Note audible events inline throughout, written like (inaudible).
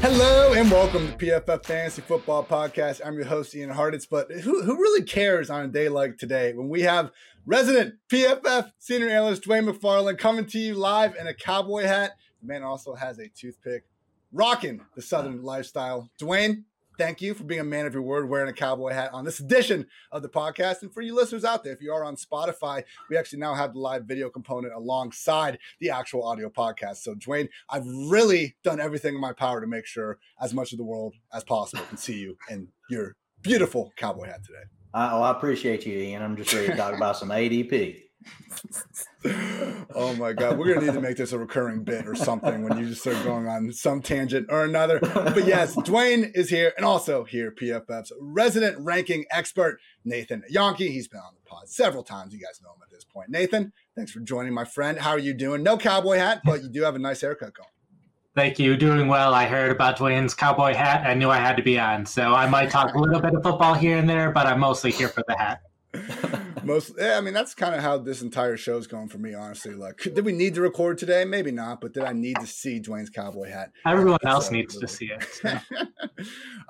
Hello and welcome to PFF Fantasy Football Podcast. I'm your host Ian Hartitz, but who, who really cares on a day like today when we have resident PFF senior analyst Dwain McFarland coming to you live in a cowboy hat. The man also has a toothpick, rocking the Southern lifestyle. Dwain, thank you for being a man of your word, wearing a cowboy hat on this edition of the podcast. And for you listeners out there, if you are on Spotify, we actually now have the live video component alongside the actual audio podcast. So, Dwain, I've really done everything in my power to make sure as much of the world as possible can see you in your beautiful cowboy hat today. Oh, I appreciate you, Ian. I'm just ready to talk about some ADP. Oh my god, we're gonna need to make this a recurring bit or something when you just start going on some tangent or another. But yes, (laughs) Dwain is here, and also here, PFF's resident ranking expert, Nathan Jahnke. He's been on the pod several times. You guys know him at this point. Nathan, thanks for joining, my friend. How are you doing? No cowboy hat, but you do have a nice haircut going. Thank you. Doing well. I heard about Dwain's cowboy hat. I knew I had to be on. So I might talk a little bit of football here and there, but I'm mostly here for the hat. (laughs) Most, yeah, I mean, that's kind of how this entire show is going for me, honestly. Like, did we need to record today? Maybe not, but did I need to see Dwain's cowboy hat? Everyone else needs to see it. (laughs) So.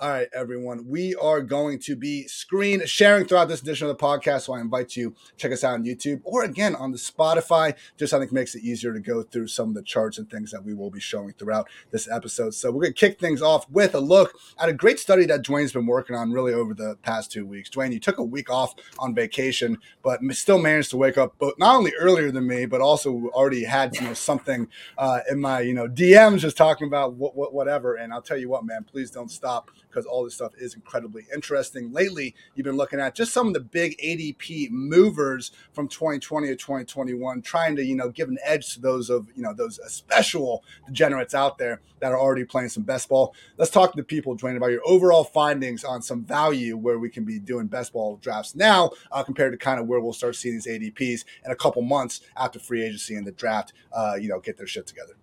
All right, everyone. We are going to be screen sharing throughout this edition of the podcast. So I invite you check us out on YouTube or again on the Spotify. Just I think makes it easier to go through some of the charts and things that we will be showing throughout this episode. So we're gonna kick things off with a look at a great study that Dwain's been working on really over the past two weeks. Dwain, you took a week off on vacation but still managed to wake up but not only earlier than me, but also already had you know something uh, in my you know DMs just talking about what, what, whatever. And I'll tell you what, man, please don't stop because all this stuff is incredibly interesting. Lately, you've been looking at just some of the big ADP movers from 2020 to 2021, trying to you know give an edge to those of you know those special degenerates out there that are already playing some best ball. Let's talk to the people, Dwain, about your overall findings on some value where we can be doing best ball drafts now uh, compared to kind of where we'll start seeing these ADPs in a couple months after free agency and the draft, uh, you know, get their shit together.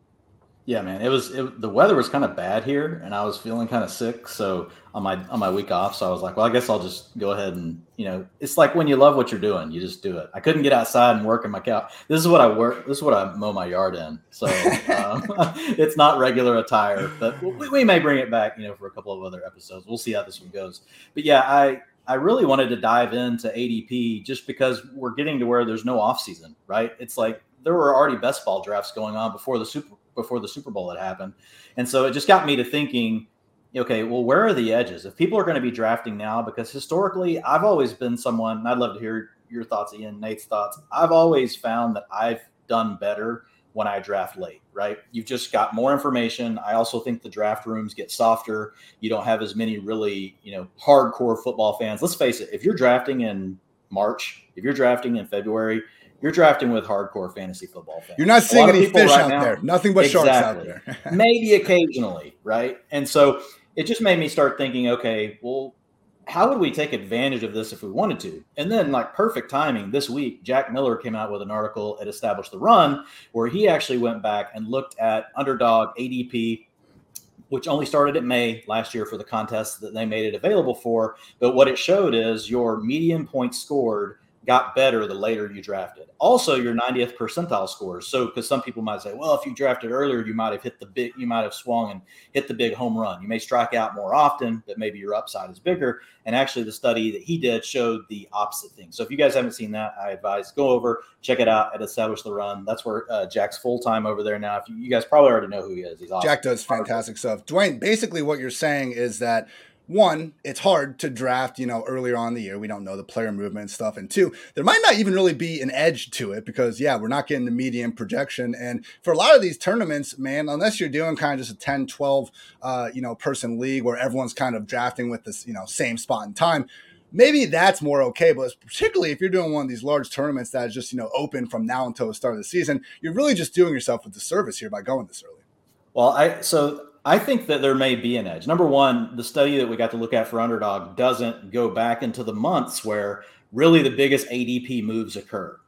Yeah, man, it was it, the weather was kind of bad here, and I was feeling kind of sick. So on my on my week off, so I was like, well, I guess I'll just go ahead and you know, it's like when you love what you're doing, you just do it. I couldn't get outside and work in my couch. This is what I work. This is what I mow my yard in. So um, (laughs) it's not regular attire, but we, we may bring it back, you know, for a couple of other episodes. We'll see how this one goes. But yeah, I I really wanted to dive into ADP just because we're getting to where there's no off season, right? It's like there were already best ball drafts going on before the super before the Super Bowl had happened. And so it just got me to thinking, okay, well, where are the edges? If people are going to be drafting now, because historically, I've always been someone, and I'd love to hear your thoughts, Ian, Nate's thoughts. I've always found that I've done better when I draft late, right? You've just got more information. I also think the draft rooms get softer. You don't have as many really, you know, hardcore football fans. Let's face it, if you're drafting in March, if you're drafting in February, you're drafting with hardcore fantasy football fans. You're not seeing any fish right out now, there. Nothing but exactly. sharks out there. (laughs) Maybe occasionally, right? And so it just made me start thinking, okay, well, how would we take advantage of this if we wanted to? And then, like perfect timing, this week, Jack Miller came out with an article at Establish the Run where he actually went back and looked at underdog ADP, which only started in May last year for the contest that they made it available for. But what it showed is your median points scored got better the later you drafted. Also, your 90th percentile scores. So, because some people might say, well, if you drafted earlier, you might have hit the big, you might have swung and hit the big home run. You may strike out more often, but maybe your upside is bigger. And actually, the study that he did showed the opposite thing. So, if you guys haven't seen that, I advise go over, check it out at Establish the Run. That's where uh, Jack's full time over there now. If you, you guys probably already know who he is, he's awesome. Jack does fantastic stuff. Dwain, basically, what you're saying is that one, it's hard to draft, you know, earlier on the year. We don't know the player movement stuff. And two, there might not even really be an edge to it because, yeah, we're not getting the median projection. And for a lot of these tournaments, man, unless you're doing kind of just a 10, 12, uh, you know, person league where everyone's kind of drafting with this, you know, same spot in time, maybe that's more okay. But particularly if you're doing one of these large tournaments that is just, you know, open from now until the start of the season, you're really just doing yourself a disservice here by going this early. Well, I, so I think that there may be an edge. Number one, the study that we got to look at for underdog doesn't go back into the months where really the biggest ADP moves occur.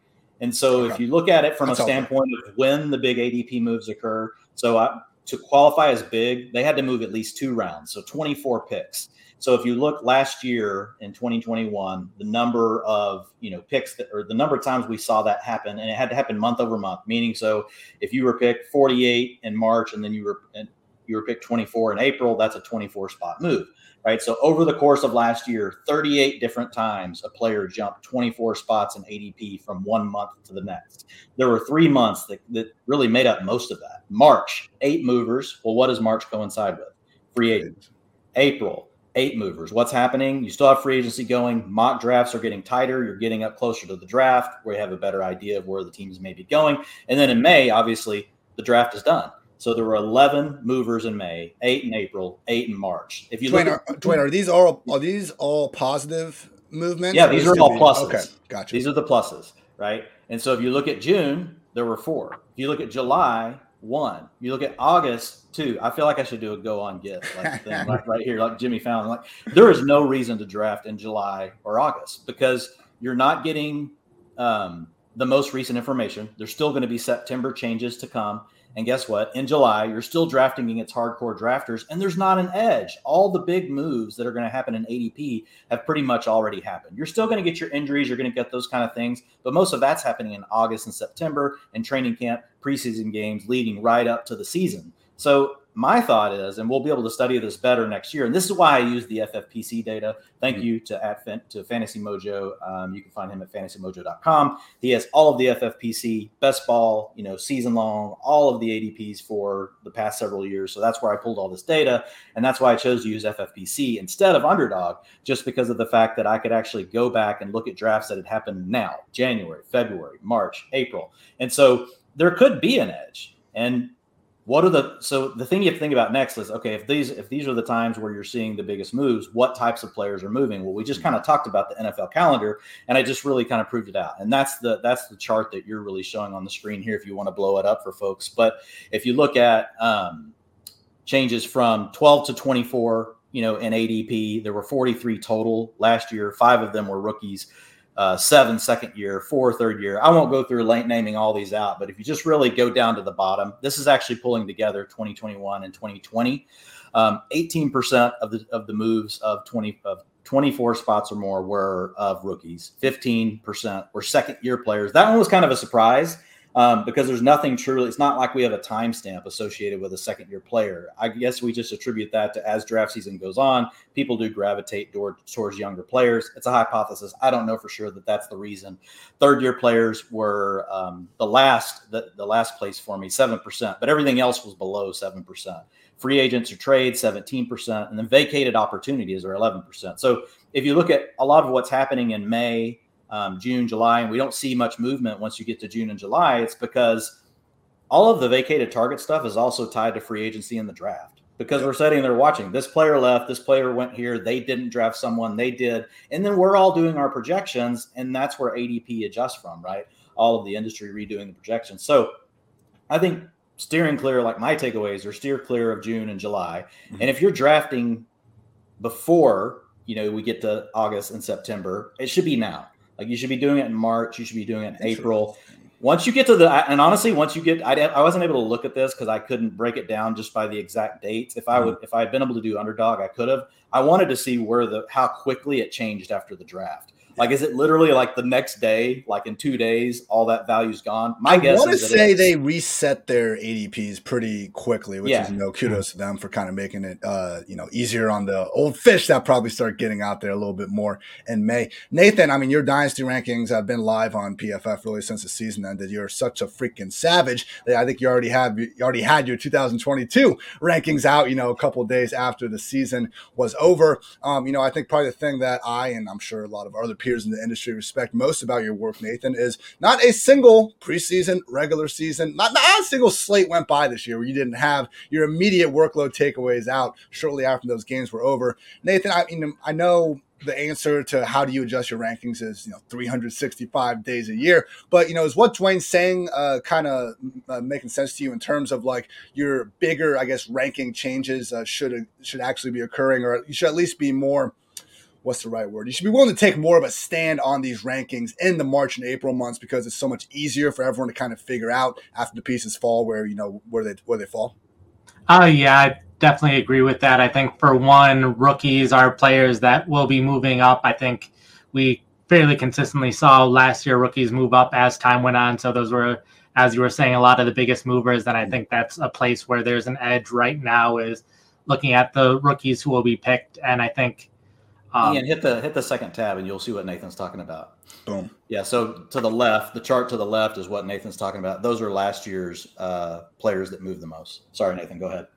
And so okay. if you look at it from That's a standpoint of when the big ADP moves occur, so I, to qualify as big, they had to move at least two rounds, so 24 picks. So if you look last year in 2021, the number of you know picks that or the number of times we saw that happen, and it had to happen month over month. Meaning, so if you were picked 48 in March, and then you were you were picked 24 in April, that's a 24 spot move, right? So over the course of last year, 38 different times a player jumped 24 spots in ADP from one month to the next. There were three months that, that really made up most of that. March, eight movers. Well, what does March coincide with? Free agents. April, eight movers. What's happening? You still have free agency going. Mock drafts are getting tighter. You're getting up closer to the draft where you have a better idea of where the teams may be going. And then in May, obviously, the draft is done. So there were 11 movers in May, eight in April, eight in March. If you Dwain, look at, are, Dwain, are these all are these all positive movements? Yeah, these are all pluses. Okay, gotcha. These are the pluses, right? And so if you look at June, there were four. If you look at July, one. You look at August, two. I feel like I should do a go on get like (laughs) thing, like right here, like Jimmy Fallon. Like there is no reason to draft in July or August because you're not getting um, the most recent information. There's still going to be September changes to come. And guess what? In July, you're still drafting against hardcore drafters, and there's not an edge. All the big moves that are going to happen in ADP have pretty much already happened. You're still going to get your injuries, you're going to get those kind of things, but most of that's happening in August and September and training camp, preseason games leading right up to the season. So my thought is, and we'll be able to study this better next year. And this is why I use the FFPC data. Thank mm-hmm. you to at to Fantasy Mojo. Um, you can find him at fantasymojo.com. He has all of the FFPC best ball, you know, season long, all of the ADPs for the past several years. So that's where I pulled all this data, and that's why I chose to use FFPC instead of Underdog, just because of the fact that I could actually go back and look at drafts that had happened now, January, February, March, April, and so there could be an edge. And what are the so the thing you have to think about next is okay if these if these are the times where you're seeing the biggest moves what types of players are moving? Well we just kind of talked about the nfl calendar and i just really kind of proved it out. And that's the that's the chart that you're really showing on the screen here if you want to blow it up for folks. But if you look at um, changes from 12 to 24 you know in adp there were 43 total last year. Five of them were rookies uh, seven second year, four third year. I won't go through naming all these out, but if you just really go down to the bottom, this is actually pulling together 2021 and 2020. Um, 18% of the of the moves of 20 of 24 spots or more were of rookies. 15% were second year players. That one was kind of a surprise um, because there's nothing truly. It's not like we have a timestamp associated with a second year player. I guess we just attribute that to as draft season goes on, people do gravitate toward, towards younger players. It's a hypothesis. I don't know for sure that that's the reason. Third year players were um, the last the, the last place for me, seven percent, but everything else was below seven percent. Free agents or trades, 17%, and then vacated opportunities are 11%. So if you look at a lot of what's happening in May, um, June, July, and we don't see much movement once you get to June and July, it's because all of the vacated target stuff is also tied to free agency in the draft because we're sitting there watching this player left, this player went here, they didn't draft someone, they did. And then we're all doing our projections, and that's where ADP adjusts from, right? All of the industry redoing the projections. So I think steering clear, like my takeaways are steer clear of June and July. Mm-hmm. And if you're drafting before, you know, we get to August and September, it should be now. Like you should be doing it in March. You should be doing it in April. Once you get to the, and honestly, once you get, I, I wasn't able to look at this because I couldn't break it down just by the exact dates. If I hmm. would, if I had been able to do underdog, I could have. I wanted to see where the, how quickly it changed after the draft. Like, is it literally like the next day, like in two days, all that value's gone? My I guess want to say they reset their ADPs pretty quickly, which yeah. is you know kudos to them for kind of making it uh, you know easier on the old fish that probably start getting out there a little bit more in May. Nathan, I mean your dynasty rankings have been live on PFF really since the season ended. You're such a freaking savage that I think you already have you already had your 2022 rankings out. You know, a couple days after the season was over. Um, you know, I think probably the thing that I and I'm sure a lot of other peers in the industry respect most about your work, Nathan, is not a single preseason, regular season, not, not a single slate went by this year where you didn't have your immediate workload takeaways out shortly after those games were over. Nathan, I mean, I know the answer to how do you adjust your rankings is you know 365 days a year but you know is what dwain's saying uh, kind of uh, making sense to you in terms of like your bigger i guess ranking changes uh, should should actually be occurring or you should at least be more what's the right word? You should be willing to take more of a stand on these rankings in the March and April months because it's so much easier for everyone to kind of figure out after the pieces fall where you know where they where they fall. Oh yeah, I definitely agree with that. I think for one, rookies are players that will be moving up. I think we fairly consistently saw last year rookies move up as time went on. So those were as you were saying, a lot of the biggest movers. And I mm-hmm. think that's a place where there's an edge right now is looking at the rookies who will be picked. And I think um, Ian, hit the hit the second tab and you'll see what Nathan's talking about. Boom. Yeah. So to the left, the chart to the left is what Nathan's talking about. Those are last year's uh, players that moved the most. Sorry, Nathan. Go ahead.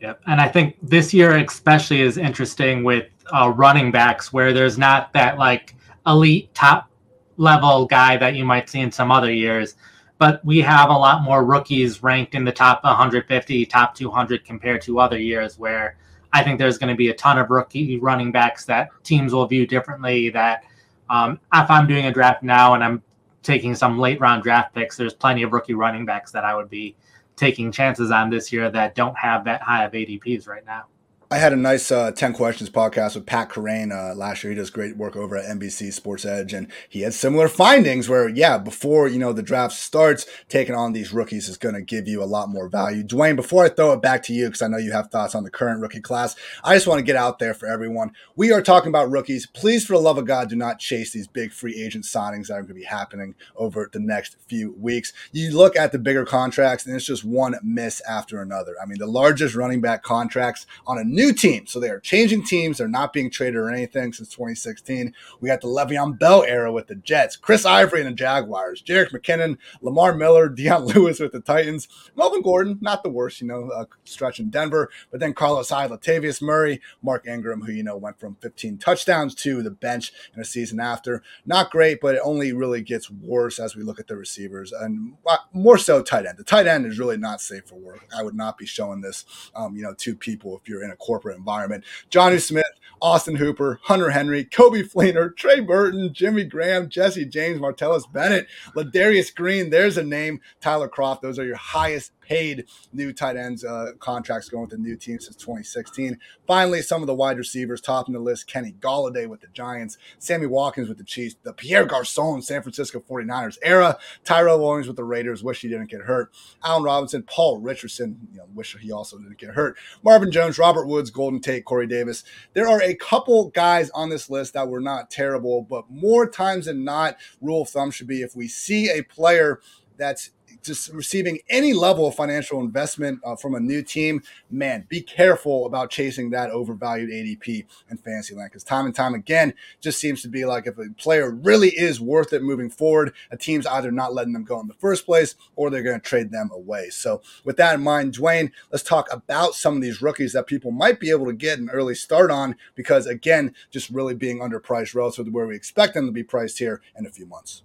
Yep. And I think this year especially is interesting with uh, running backs where there's not that like elite top level guy that you might see in some other years, but we have a lot more rookies ranked in the top 150, top 200 compared to other years where I think there's going to be a ton of rookie running backs that teams will view differently. That um, if I'm doing a draft now and I'm taking some late round draft picks, there's plenty of rookie running backs that I would be taking chances on this year that don't have that high of ADPs right now. I had a nice uh, 10 questions podcast with Pat Kerrane uh, last year. He does great work over at NBC Sports Edge, and he had similar findings where, yeah, before you know the draft starts, taking on these rookies is going to give you a lot more value. Dwain, before I throw it back to you, because I know you have thoughts on the current rookie class, I just want to get out there for everyone. We are talking about rookies. Please, for the love of God, do not chase these big free agent signings that are going to be happening over the next few weeks. You look at the bigger contracts, and it's just one miss after another. I mean, the largest running back contracts on a new team. So they are changing teams. They're not being traded or anything since 2016. We got the Le'Veon Bell era with the Jets, Chris Ivory and the Jaguars, Jerick McKinnon, Lamar Miller, (laughs) Dion Lewis with the Titans, Melvin Gordon, not the worst, you know, uh, stretch in Denver, but then Carlos Hyde, Latavius Murray, Mark Ingram, who, you know, went from 15 touchdowns to the bench in a season after. Not great, but it only really gets worse as we look at the receivers and more so tight end. The tight end is really not safe for work. I would not be showing this, um, you know, to people if you're in a corporate environment Jonnu Smith, Austin Hooper, Hunter Henry, Coby Fleener, Trey Burton, Jimmy Graham, Jesse James, Martellus Bennett, Ladarius Green. There's a name. Tyler Kroft. Those are your highest paid new tight ends uh, contracts going with the new team since 2016. Finally, some of the wide receivers topping the list Kenny Golladay with the Giants, Sammy Watkins with the Chiefs, the Pierre Garcon San Francisco 49ers era, Tyrell Williams with the Raiders, wish he didn't get hurt, Allen Robinson, Paul Richardson, you know, wish he also didn't get hurt, Marvin Jones, Robert Woods, Golden Tate, Corey Davis. There are a couple guys on this list that were not terrible, but more times than not, rule of thumb should be if we see a player that's just receiving any level of financial investment uh, from a new team, man, be careful about chasing that overvalued ADP in fantasy land because time and time again, just seems to be like if a player really is worth it moving forward, a team's either not letting them go in the first place or they're going to trade them away. So, with that in mind, Dwain, let's talk about some of these rookies that people might be able to get an early start on because, again, just really being underpriced relative to where we expect them to be priced here in a few months.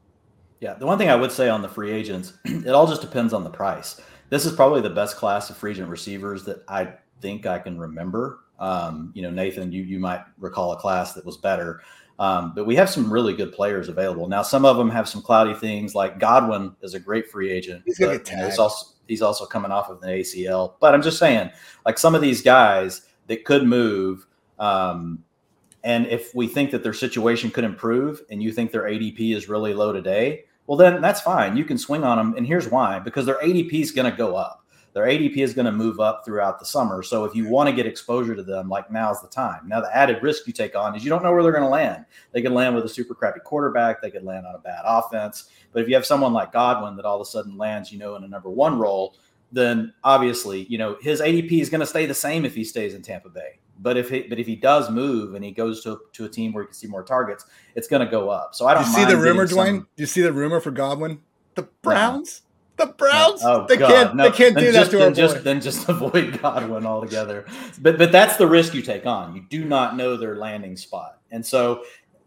Yeah, the one thing I would say on the free agents, (clears throat) it all just depends on the price. This is probably the best class of free agent receivers that I think I can remember. Um, you know, Nathan, you you might recall a class that was better, um, but we have some really good players available now. Some of them have some cloudy things, like Godwin is a great free agent. He's gonna get tagged. He's also, he's also coming off of an ACL. But I'm just saying, like some of these guys that could move. Um, and if we think that their situation could improve and you think their ADP is really low today, well, then that's fine. You can swing on them. And here's why because their ADP is going to go up. Their ADP is going to move up throughout the summer. So if you want to get exposure to them, like now's the time. Now, the added risk you take on is you don't know where they're going to land. They could land with a super crappy quarterback, they could land on a bad offense. But if you have someone like Godwin that all of a sudden lands, you know, in a number one role, then obviously, you know, his ADP is going to stay the same if he stays in Tampa Bay. But if he but if he does move and he goes to to a team where he can see more targets, it's going to go up. So I don't. you see the rumor, Dwain? Some... Do you see the rumor for Godwin? The Browns. No. The Browns, oh, they God. can't, no. they can't do just, that to our just, boy. Then just (laughs) avoid Godwin altogether. but but that's the risk you take on. You do not know their landing spot, and so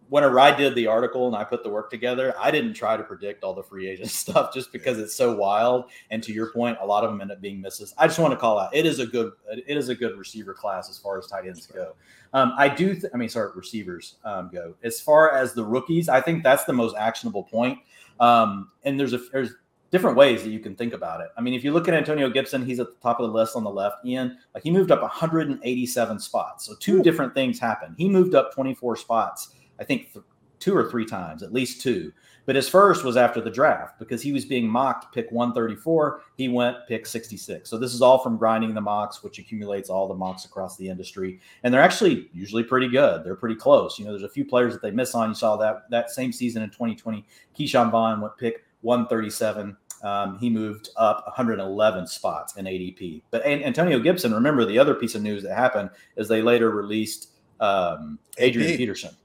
whenever I did the article and I put the work together, I didn't try to predict all the free agent (laughs) stuff just because it's so wild. And to your point, a lot of them end up being misses. I just want to call out it is a good it is a good receiver class as far as tight ends go. Um, I do. Th- I mean, sorry, receivers um, go. As far as the rookies, I think that's the most actionable point. Um, and there's a there's different ways that you can think about it. I mean, if you look at Antonio Gibson, he's at the top of the list on the left. Ian, like he moved up 187 spots. So two different things happened. He moved up 24 spots I think th- two or three times, at least two. But his first was after the draft because he was being mocked pick 134. He went pick 66. So this is all from grinding the mocks, which accumulates all the mocks across the industry. And they're actually usually pretty good. They're pretty close. You know, there's a few players that they miss on. You saw that that same season in 2020. Ke'Shawn Vaughn went pick 137. um, he moved up 111 spots in ADP. But Antonio Gibson, remember the other piece of news that happened is they later released um, Adrian AP. Peterson.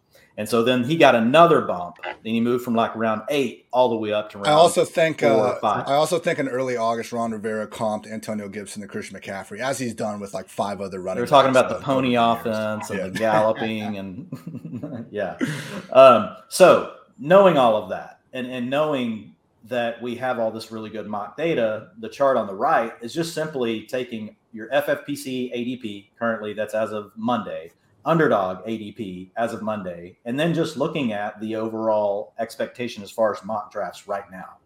And so then he got another bump. Then he moved from like round eight all the way up to round. I also think uh, I also think in early August, Ron Rivera comped Antonio Gibson and Christian McCaffrey, as he's done with like five other running. They're talking about the pony offense and yeah. the galloping and (laughs) (laughs) yeah. Um, so knowing all of that and and knowing that we have all this really good mock data, the chart on the right is just simply taking your FFPC ADP currently that's as of Monday underdog ADP as of Monday, and then just looking at the overall expectation as far as mock drafts right now.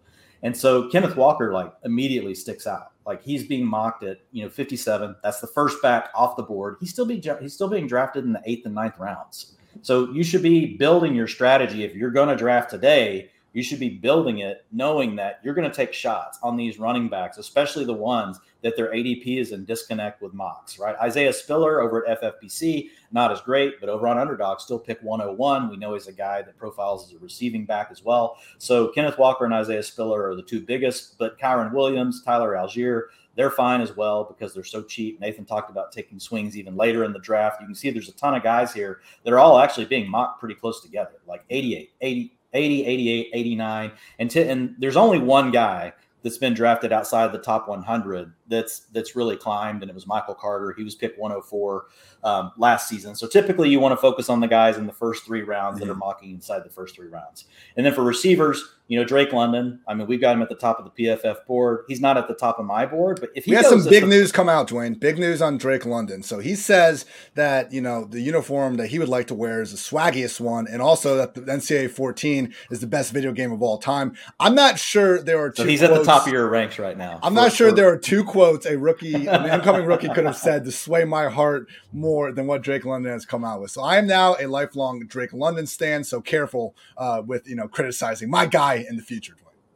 And so Kenneth Walker like immediately sticks out. Like he's being mocked at you know 57. That's the first back off the board. He's still being he's still being drafted in the eighth and ninth rounds. So you should be building your strategy if you're going to draft today you should be building it knowing that you're going to take shots on these running backs, especially the ones that their ADP is in disconnect with mocks, right? Isaiah Spiller over at FFPC, not as great, but over on Underdog, still pick 101. We know he's a guy that profiles as a receiving back as well. So Kenneth Walker and Isaiah Spiller are the two biggest, but Kyren Williams, Tyler Allgeier, they're fine as well because they're so cheap. Nathan talked about taking swings even later in the draft. You can see there's a ton of guys here that are all actually being mocked pretty close together, like 88, 80, 80, 88, 89. And, t- and there's only one guy that's been drafted outside the top 100 that's that's really climbed, and it was Michael Carter. He was picked 104 um, last season. So typically, you want to focus on the guys in the first three rounds that are mocking inside the first three rounds. And then for receivers, you know Drake London. I mean, we've got him at the top of the PFF board. He's not at the top of my board, but if he we had some big the, news come out, Dwain, big news on Drake London. So he says that you know the uniform that he would like to wear is the swaggiest one, and also that the NCAA 14 is the best video game of all time. I'm not sure there are. Two so he's at the top of your ranks right now. I'm for, not sure for, there are two quotes a rookie, an incoming rookie, could have said to sway my heart more than what Drake London has come out with. So I am now a lifelong Drake London stand. So careful uh, with you know criticizing my guy in the future.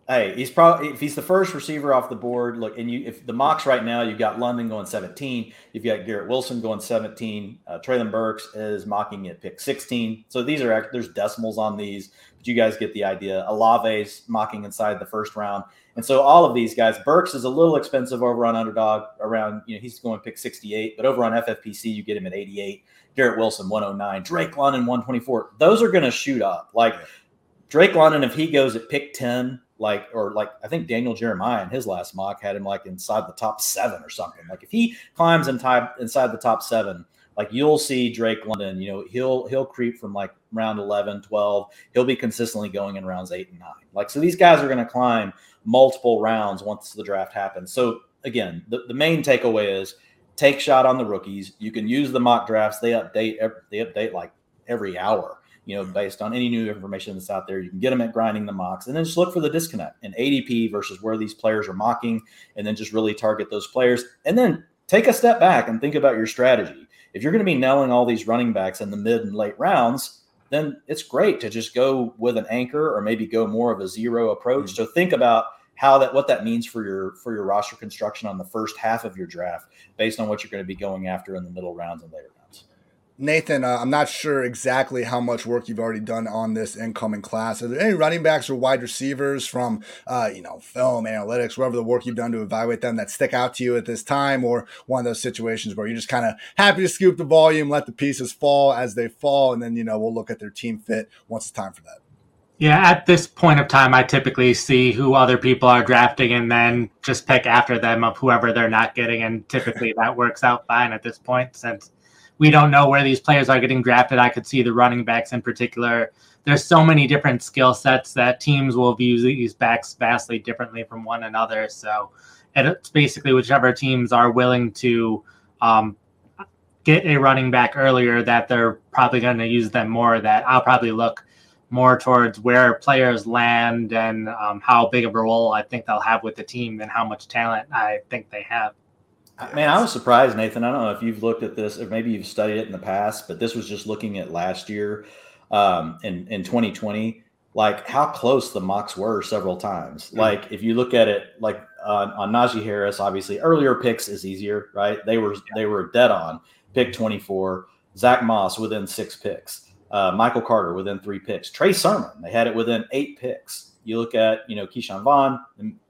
Hey, he's probably if he's the first receiver off the board. Look, and you if the mocks right now, you've got London going 17, you've got Garrett Wilson going 17, uh, Treylon Burks is mocking at pick 16. So these are there's decimals on these, but you guys get the idea. Olave's mocking inside the first round, and so all of these guys, Burks is a little expensive over on Underdog, around you know he's going to pick 68, but over on FFPC you get him at 88. Garrett Wilson 109, Drake London 124. Those are going to shoot up. Like Drake London, if he goes at pick 10 like or like I think Daniel Jeremiah in his last mock had him like inside the top seven or something. Like if he climbs inside inside the top seven, like you'll see Drake London, you know, he'll he'll creep from like round 11, 12. He'll be consistently going in rounds 8 and 9. Like so these guys are going to climb multiple rounds once the draft happens. So again, the, the main takeaway is take shot on the rookies. You can use the mock drafts. They update they update like every hour you know, based on any new information that's out there. You can get them at grinding the mocks and then just look for the disconnect in ADP versus where these players are mocking and then just really target those players. And then take a step back and think about your strategy. If you're going to be nailing all these running backs in the mid and late rounds, then it's great to just go with an anchor or maybe go more of a zero approach. Mm-hmm. So think about how that what that means for your for your roster construction on the first half of your draft based on what you're going to be going after in the middle rounds and later rounds. Nathan, uh, I'm not sure exactly how much work you've already done on this incoming class. Are there any running backs or wide receivers from, uh, you know, film, analytics, whatever the work you've done to evaluate them that stick out to you at this time, or one of those situations where you're just kind of happy to scoop the volume, let the pieces fall as they fall, and then you know we'll look at their team fit once it's time for that. Yeah, at this point of time, I typically see who other people are drafting and then just pick after them of whoever they're not getting, and typically that works out fine at this point since we don't know where these players are getting drafted. I could see the running backs in particular. There's so many different skill sets that teams will view these backs vastly differently from one another. So it's basically whichever teams are willing to um, get a running back earlier that they're probably going to use them more. That I'll probably look more towards where players land and um, how big of a role I think they'll have with the team than how much talent I think they have. Man, I was surprised, Nathan. I don't know if you've looked at this or maybe you've studied it in the past, but this was just looking at last year um, in in 2020, like how close the mocks were several times. Mm-hmm. Like if you look at it, like uh, on Najee Harris, obviously earlier picks is easier, right? They were they were dead on pick 24. Zach Moss within six picks. Uh, Michael Carter within three picks. Trey Sermon, they had it within eight picks You look at, you know, Ke'Shawn Vaughn.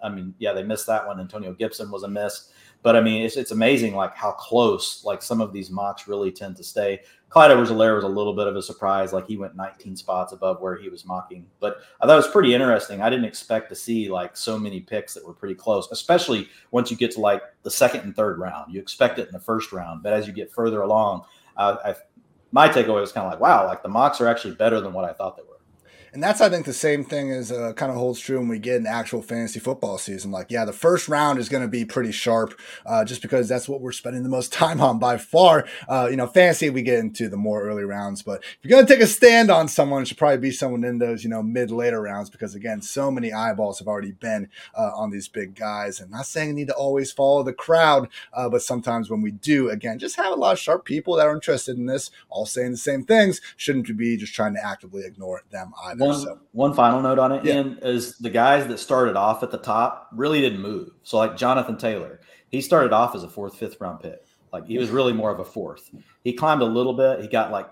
I mean, yeah, they missed that one. Antonio Gibson was a miss. But I mean, it's, it's amazing like how close like some of these mocks really tend to stay. Clyde edwards was a little bit of a surprise. Like he went 19 spots above where he was mocking. But I thought it was pretty interesting. I didn't expect to see like so many picks that were pretty close, especially once you get to like the second and third round. You expect it in the first round, but as you get further along, uh, I, my takeaway was kind of like, wow, like the mocks are actually better than what I thought they were. And that's, I think, the same thing as uh, kind of holds true when we get an actual fantasy football season. Like, yeah, the first round is going to be pretty sharp uh, just because that's what we're spending the most (laughs) time on by far. Uh, you know, fantasy, we get into the more early rounds. But if you're going to take a stand on someone, it should probably be someone in those, you know, mid later rounds because, again, so many eyeballs have already been uh, on these big guys. And not saying you need to always follow the crowd, uh, but sometimes when we do, again, just have a lot of sharp people that are interested in this, all saying the same things. Shouldn't be just trying to actively ignore them either? One, so. one final note on it, yeah. Ian, is the guys that started off at the top really didn't move. So like Jonathan Taylor, he started off as a fourth, fifth round pick. Like he was really more of a fourth. He climbed a little bit. He got like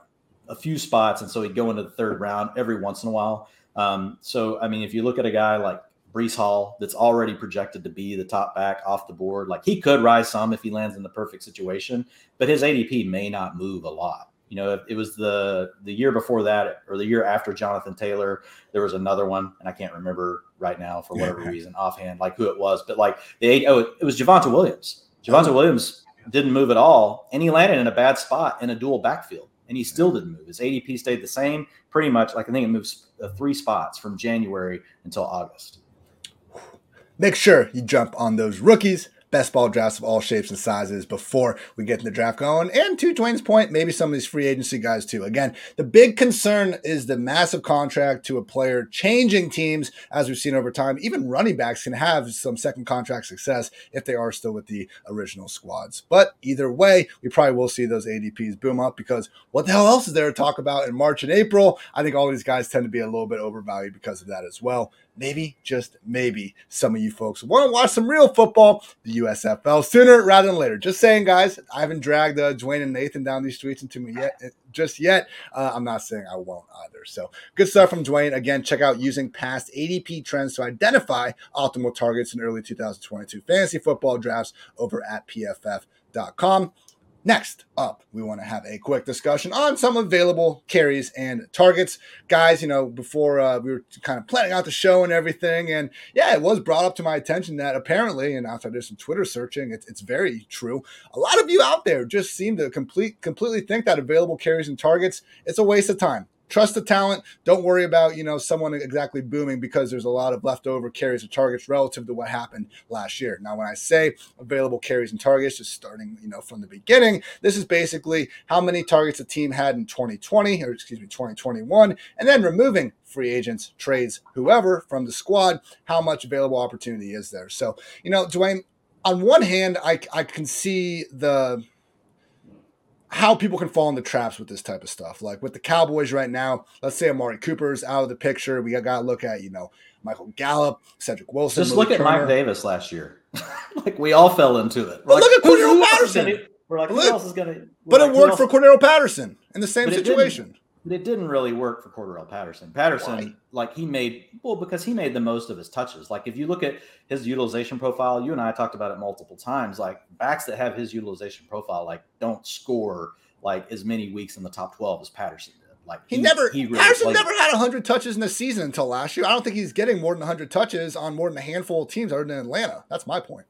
a few spots, and so he'd go into the third round every once in a while. Um, so I mean, if you look at a guy like Breece Hall, that's already projected to be the top back off the board, like he could rise some if he lands in the perfect situation, but his ADP may not move a lot. You know, it was the the year before that, or the year after Jonathan Taylor. There was another one, and I can't remember right now for whatever reason offhand, like who it was. But like the eight, oh, it was Javonte Williams. Javonte Williams didn't move at all, and he landed in a bad spot in a dual backfield, and he still didn't move. His ADP stayed the same, pretty much. Like I think it moves uh, three spots from January until August. Make sure you jump on those rookies best ball drafts of all shapes and sizes before we get in the draft going. And to Dwain's point, maybe some of these free agency guys too. Again, the big concern is the massive contract to a player changing teams, as we've seen over time. Even running backs can have some second contract success if they are still with the original squads. But either way, we probably will see those ADPs boom up because what the hell else is there to talk about in March and April? I think all these guys tend to be a little bit overvalued because of that as well maybe, just maybe, some of you folks want to watch some real football, the USFL, sooner rather than later. Just saying, guys, I haven't dragged uh, Dwain and Nathan down these streets into me yet, uh, just yet. Uh, I'm not saying I won't either. So good stuff from Dwain. Again, check out using past ADP trends to identify optimal targets in early 2022 fantasy football drafts over at pff.com. Next up, we want to have a quick discussion on some available carries and targets. Guys, you know, before uh, we were kind of planning out the show and everything, and yeah, it was brought up to my attention that apparently, and after I did some Twitter searching, it's, it's very true. A lot of you out there just seem to complete completely think that available carries and targets, it's a waste of time trust the talent. Don't worry about, you know, someone exactly booming because there's a lot of leftover carries and targets relative to what happened last year. Now, when I say available carries and targets, just starting, you know, from the beginning, this is basically how many targets a team had in 2020 or excuse me, 2021, and then removing free agents, trades, whoever from the squad, how much available opportunity is there. So, you know, Dwain, on one hand, I, I can see the how people can fall into traps with this type of stuff. Like with the Cowboys right now, let's say Amari Cooper's out of the picture. We got to look at, you know, Michael Gallup, Cedric Wilson. Just look at Mike Davis last year. (laughs) like we all fell into it. We're but like, look at Cordarrelle Patterson. We're like, who else is going to? But like, it worked for Cordarrelle Patterson in the same situation it didn't really work for Cordarrelle Patterson. Patterson, Why? like he made well because he made the most of his touches. Like if you look at his utilization profile, you and I talked about it multiple times. Like backs that have his utilization profile, like don't score like as many weeks in the top twelve as Patterson did. Like he, he never he really Patterson never had hundred touches in the season until last year. I don't think he's getting more than hundred touches on more than a handful of teams other than Atlanta. That's my point.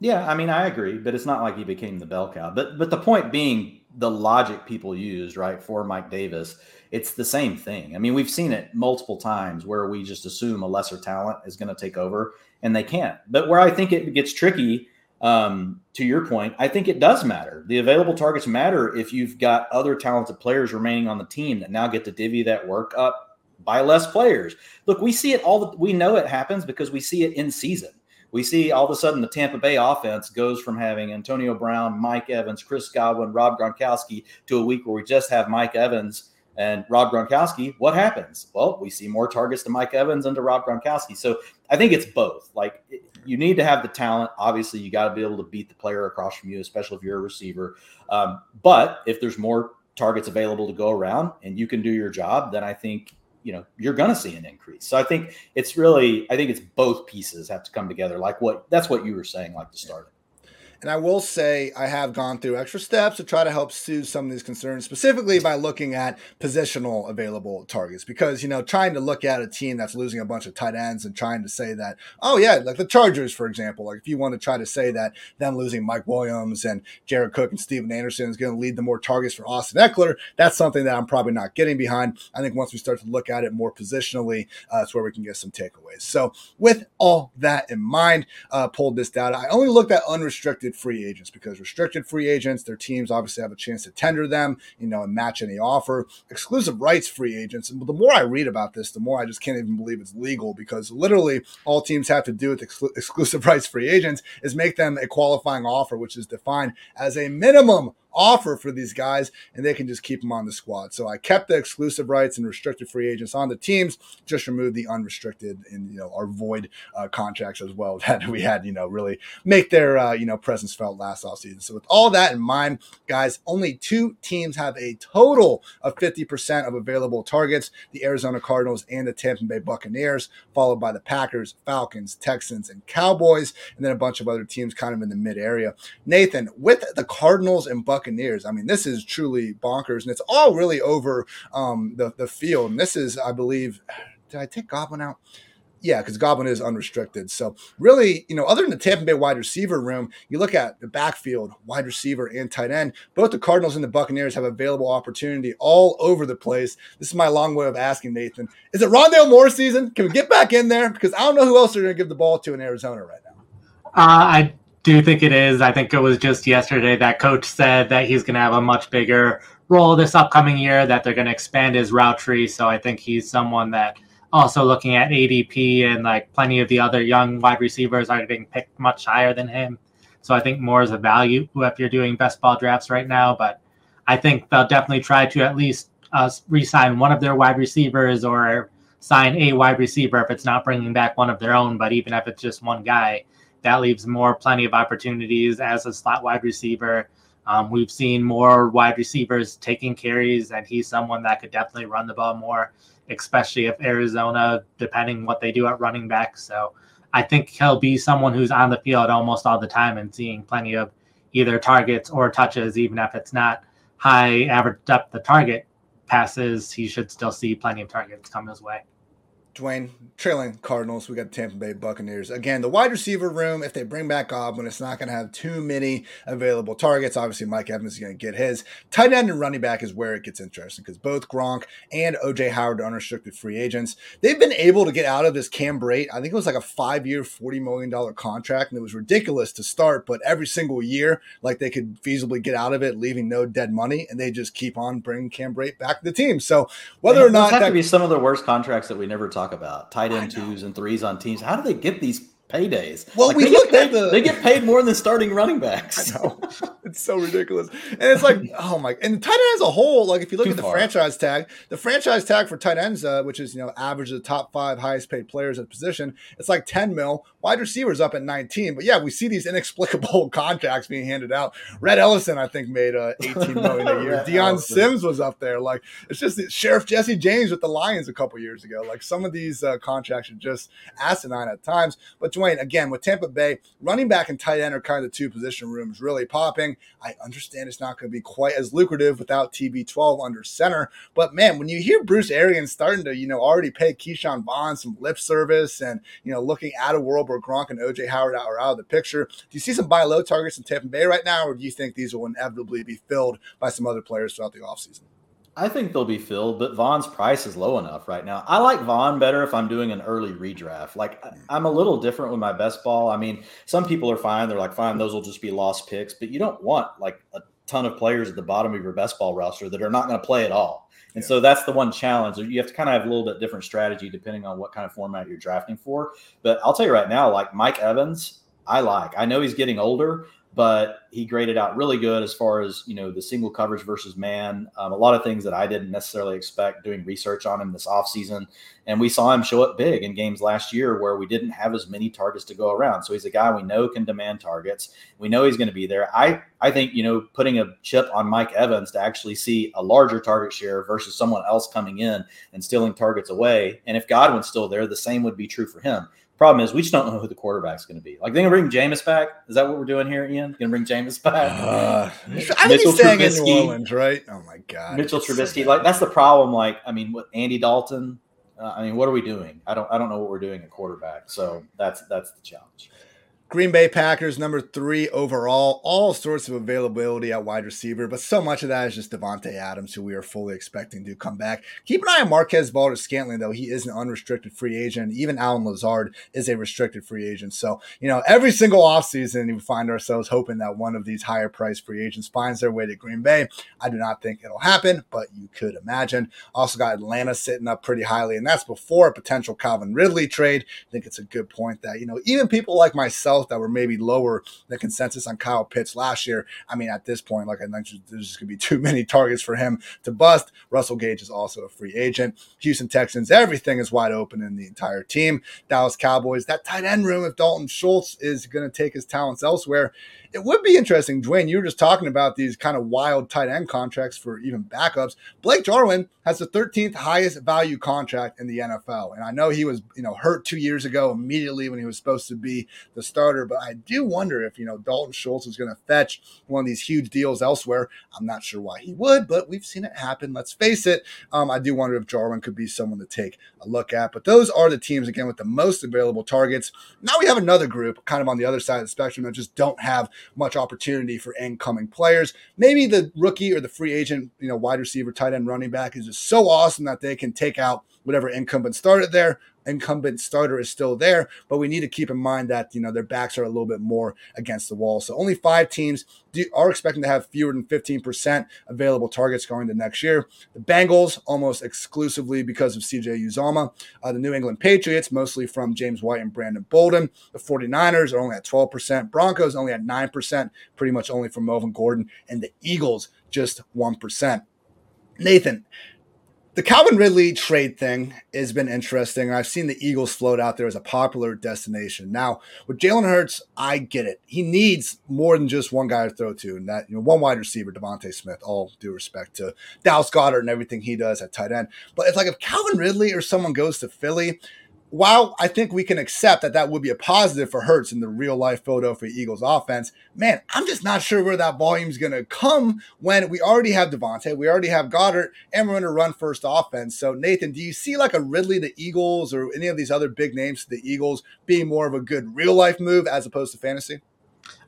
Yeah, I mean I agree, but it's not like he became the bell cow. But but the point being the logic people used, right, for Mike Davis, it's the same thing. I mean, we've seen it multiple times where we just assume a lesser talent is going to take over and they can't. But where I think it gets tricky, um, to your point, I think it does matter. The available targets matter if you've got other talented players remaining on the team that now get to divvy that work up by less players. Look, we see it all. The, we know it happens because we see it in season we see all of a sudden the Tampa Bay offense goes from having Antonio Brown, Mike Evans, Chris Godwin, Rob Gronkowski to a week where we just have Mike Evans and Rob Gronkowski. What happens? Well, we see more targets to Mike Evans and to Rob Gronkowski. So I think it's both. Like you need to have the talent. Obviously, you got to be able to beat the player across from you, especially if you're a receiver. Um, but if there's more targets available to go around and you can do your job, then I think you know you're going to see an increase. So I think it's really I think it's both pieces have to come together. Like what that's what you were saying, like to start it. And I will say I have gone through extra steps to try to help soothe some of these concerns, specifically by looking at positional available targets. Because, you know, trying to look at a team that's losing a bunch of tight ends and trying to say that, oh, yeah, like the Chargers, for example, like if you want to try to say that them losing Mike Williams and Jared Cook and Stephen Anderson is going to lead to more targets for Austin Ekeler, that's something that I'm probably not getting behind. I think once we start to look at it more positionally, uh, that's where we can get some takeaways. So, with all that in mind, uh, pulled this data. I only looked at unrestricted restricted free agents because restricted free agents, their teams obviously have a chance to tender them, you know, and match any offer. Exclusive rights free agents, and the more I read about this, the more I just can't even believe it's legal because literally all teams have to do with exclu- exclusive (laughs) rights free agents is make them a qualifying offer, which is defined as a minimum offer for these guys, and they can just keep them on the squad. So I kept the exclusive rights and restricted free agents on the teams, just removed the unrestricted and you know our void uh, contracts as well (laughs) that we had you know really make their uh, you know presence felt last offseason. So with all that in mind, guys, only two teams have a total of 50% of available targets: the Arizona Cardinals and the Tampa Bay Buccaneers, followed by the Packers, Falcons, Texans, and Cowboys, and then a bunch of other teams kind of in the mid area. Nathan, with the Cardinals and Buccaneers Buccaneers. I mean, this is truly bonkers, and it's all really over um, the the field. And this is, I believe, did I take Godwin out? Yeah, because Godwin is unrestricted. So really, you know, other than the Tampa Bay wide receiver room, you look at the backfield, wide receiver and tight end. Both the Cardinals and the Buccaneers have available opportunity all over the place. This is my long way of asking Nathan: Is it Rondale Moore season? Can we get back in there? Because I don't know who else they're going to give the ball to in Arizona right now. Uh, I do you think it is. I think it was just yesterday that coach said that he's going to have a much bigger role this upcoming year, that they're going to expand his route tree. So I think he's someone that also looking at ADP and like plenty of the other young wide receivers are being picked much higher than him. So I think more is a value if you're doing best ball drafts right now. But I think they'll definitely try to at least uh, re-sign one of their wide receivers or sign a wide receiver if it's not bringing back one of their own. But even if it's just one guy, that leaves more plenty of opportunities as a slot wide receiver. Um, we've seen more wide receivers taking carries, and he's someone that could definitely run the ball more, especially if Arizona, depending what they do at running back. So I think he'll be someone who's on the field almost all the time and seeing plenty of either targets or touches, even if it's not high average depth the target passes, he should still see plenty of targets come his way. Dwain, trailing Cardinals. We got Tampa Bay Buccaneers. Again, the wide receiver room, if they bring back Godwin, it's not going to have too many available targets. Obviously, Mike Evans is going to get his. Tight end and running back is where it gets interesting because both Gronk and OJ Howard are unrestricted free agents. They've been able to get out of this Cam Brate. I think it was like a five year, $40 million contract, and it was ridiculous to start, but every single year, like they could feasibly get out of it, leaving no dead money, and they just keep on bringing Cam Brate back to the team. So whether or not that could be some of the worst contracts that we never talk talk about tight end twos and threes on teams. How do they get these paydays. Well, like we looked paid, at the they get paid more than starting running backs. I know. (laughs) it's so ridiculous. And it's like, (laughs) oh my and tight end as a whole, like if you look Too at the far. franchise tag, the franchise tag for tight ends, uh, which is you know average of the top five highest paid players at position, it's like 10 mil. Wide receivers up at 19. But yeah, we see these (laughs) inexplicable contracts being handed out. Rhett Ellison, I think, made uh, 18 million a year. Dion Sims was up there. Like it's just Sheriff Jesse James with the Lions a couple years ago. Like some of these uh, contracts are just asinine at times. But Dwain, again, with Tampa Bay, running back and tight end are kind of the two position rooms really popping. I understand it's not going to be quite as lucrative without TB12 under center, but man, when you hear Bruce Arians starting to, you know, already pay Ke'Shawn Vaughn some lip service and, you know, looking at a world where Gronk and OJ Howard are out of the picture, do you see some buy low targets in Tampa Bay right now, or do you think these will inevitably be filled by some other players throughout the offseason? I think they'll be filled, but Vaughn's price is low enough right now. I like Vaughn better if I'm doing an early redraft. Like mm. I'm a little different with my best ball. I mean, some people are fine. They're like, fine, those will just be lost picks, but you don't want like a ton of players at the bottom of your best ball roster that are not going to play at all. And yeah. so that's the one challenge. You have to kind of have a little bit different strategy depending on what kind of format you're drafting for. But I'll tell you right now, like Mike Evans, I like. I know he's getting older, but he graded out really good as far as you know the single coverage versus man. Um, a lot of things that I didn't necessarily expect doing research on him this offseason. And we saw him show up big in games last year where we didn't have as many targets to go around. So he's a guy we know can demand targets. We know he's going to be there. I I think you know putting a chip on Mike Evans to actually see a larger target share versus someone else coming in and stealing targets away. And if Godwin's still there, the same would be true for him. Problem is, we just don't know who the quarterback's going to be. Like, they're going to bring Jameis back. Is that what we're doing here, Ian? Going to bring Jameis back? Uh, I think he's staying Trubisky, in New Orleans, right? Oh my God, Mitchell Trubisky. So like, that's the problem. Like, I mean, with Andy Dalton, uh, I mean, what are we doing? I don't, I don't know what we're doing at quarterback. So that's that's the challenge. Green Bay Packers, number three overall. All sorts of availability at wide receiver, but so much of that is just Davante Adams, who we are fully expecting to come back. Keep an eye on Marquez Valdes-Scantling, though. He is an unrestricted free agent. Even Allen Lazard is a restricted free agent. So, you know, every single offseason, we find ourselves hoping that one of these higher priced free agents finds their way to Green Bay. I do not think it'll happen, but you could imagine. Also got Atlanta sitting up pretty highly, and that's before a potential Calvin Ridley trade. I think it's a good point that, you know, even people like myself, that were maybe lower the consensus on Kyle Pitts last year. I mean, at this point, like I mentioned, there's just going to be (laughs) too many targets for him to bust. Russell Gage is also a free agent. Houston Texans, everything is wide open in the entire team. Dallas Cowboys, that tight end room, if Dalton Schultz is going to take his talents elsewhere, it would be interesting, Dwain. You were just talking about these kind of wild tight end contracts for even backups. Blake Jarwin has the 13th highest value contract in the NFL, and I know he was, you know, hurt two years ago immediately when he was supposed to be the starter. But I do wonder if you know Dalton Schultz is going to fetch one of these huge deals elsewhere. I'm not sure why he would, but we've seen it happen. Let's face it. Um, I do wonder if Jarwin could be someone to take a look at. But those are the teams again with the most available targets. Now we have another group, kind of on the other side of the spectrum, that just don't have much opportunity for incoming players. Maybe the rookie or the free agent, you know, wide receiver, tight end, running back is just so awesome that they can take out whatever incumbent started there incumbent starter is still there, but we need to keep in mind that you know their backs are a little bit more against the wall. So only five teams do, are expecting to have fewer than 15% available targets going to next year. The Bengals almost exclusively because of CJ Uzomah. Uh, the New England Patriots mostly from James White and Brandon Bolden. The 49ers are only at 12%. Broncos only at 9%, pretty much only from Melvin Gordon. And the Eagles just 1%. Nathan, the Calvin Ridley trade thing has been interesting. I've seen the Eagles float out there as a popular destination. Now, with Jalen Hurts, I get it. He needs more than just one guy to throw to, and that you know, one wide receiver, DeVonta Smith. All due respect to Dallas Goedert and everything he does at tight end. But it's like if Calvin Ridley or someone goes to Philly, while I think we can accept that that would be a positive for Hurts in the real life Philadelphia Eagles offense, man, I'm just not sure where that volume is going to come when we already have DeVonta, we already have Goedert, and we're going to run first offense. So, Nathan, do you see like a Ridley, the Eagles, or any of these other big names to the Eagles being more of a good real life move as opposed to fantasy?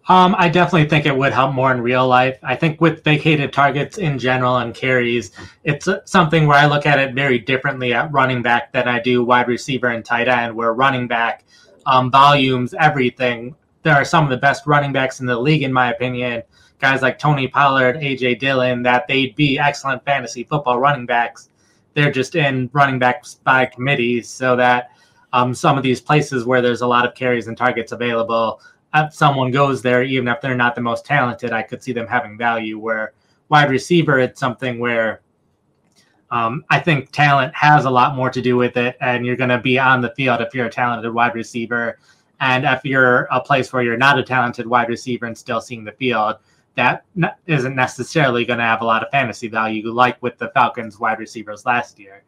Um, I definitely think it would help more in real life. I think with vacated targets in general and carries, it's something where I look at it very differently at running back than I do wide receiver and tight end, where running back um, volumes, everything. There are some of the best running backs in the league, in my opinion. Guys like Tony Pollard, AJ Dillon, that they'd be excellent fantasy football running backs. They're just in running backs by committees, so that um, some of these places where there's a lot of carries and targets available if someone goes there, even if they're not the most talented, I could see them having value. Where wide receiver, it's something where um, I think talent has a lot more to do with it, and you're going to be on the field if you're a talented wide receiver. And if you're a place where you're not a talented wide receiver and still seeing the field, that isn't necessarily going to have a lot of fantasy value, like with the Falcons wide receivers last year.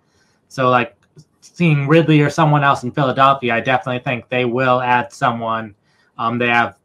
So, like seeing Ridley or someone else in Philadelphia, I definitely think they will add someone um, they have